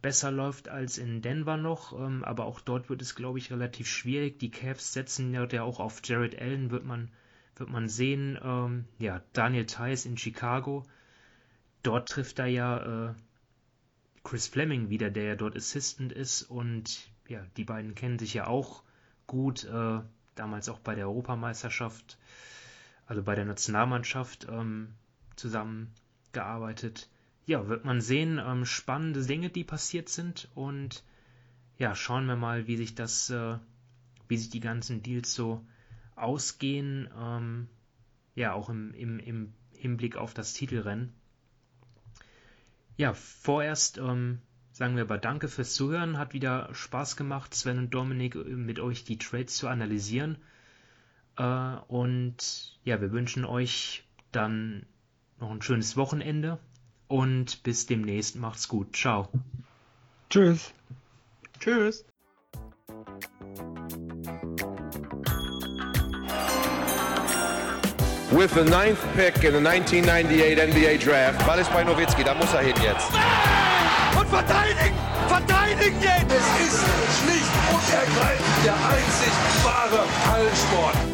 besser läuft als in Denver noch. Ähm, aber auch dort wird es, glaube ich, relativ schwierig. Die Cavs setzen ja auch auf Jared Allen, wird man, wird man sehen. Ähm, ja, Daniel Tice in Chicago. Dort trifft er ja äh, Chris Fleming wieder, der ja dort Assistant ist. Und ja, die beiden kennen sich ja auch gut. Äh, damals auch bei der Europameisterschaft, also bei der Nationalmannschaft ähm, zusammengearbeitet. Ja, wird man sehen, ähm, spannende Dinge, die passiert sind und ja, schauen wir mal, wie sich das, äh, wie sich die ganzen Deals so ausgehen, ähm, ja, auch im, im, im Hinblick auf das Titelrennen. Ja, vorerst ähm, sagen wir aber Danke fürs Zuhören. Hat wieder Spaß gemacht, Sven und Dominik mit euch die Trades zu analysieren. Äh, und ja, wir wünschen euch dann noch ein schönes Wochenende und bis demnächst. Macht's gut. Ciao. Tschüss. Tschüss. With the ninth pick in the 1998 NBA Draft. Ball ist bei Nowitzki, da muss er hin jetzt. Verteidigen! Verteidigen jetzt! Es ist schlicht und ergreifend der einzig wahre Hallensport.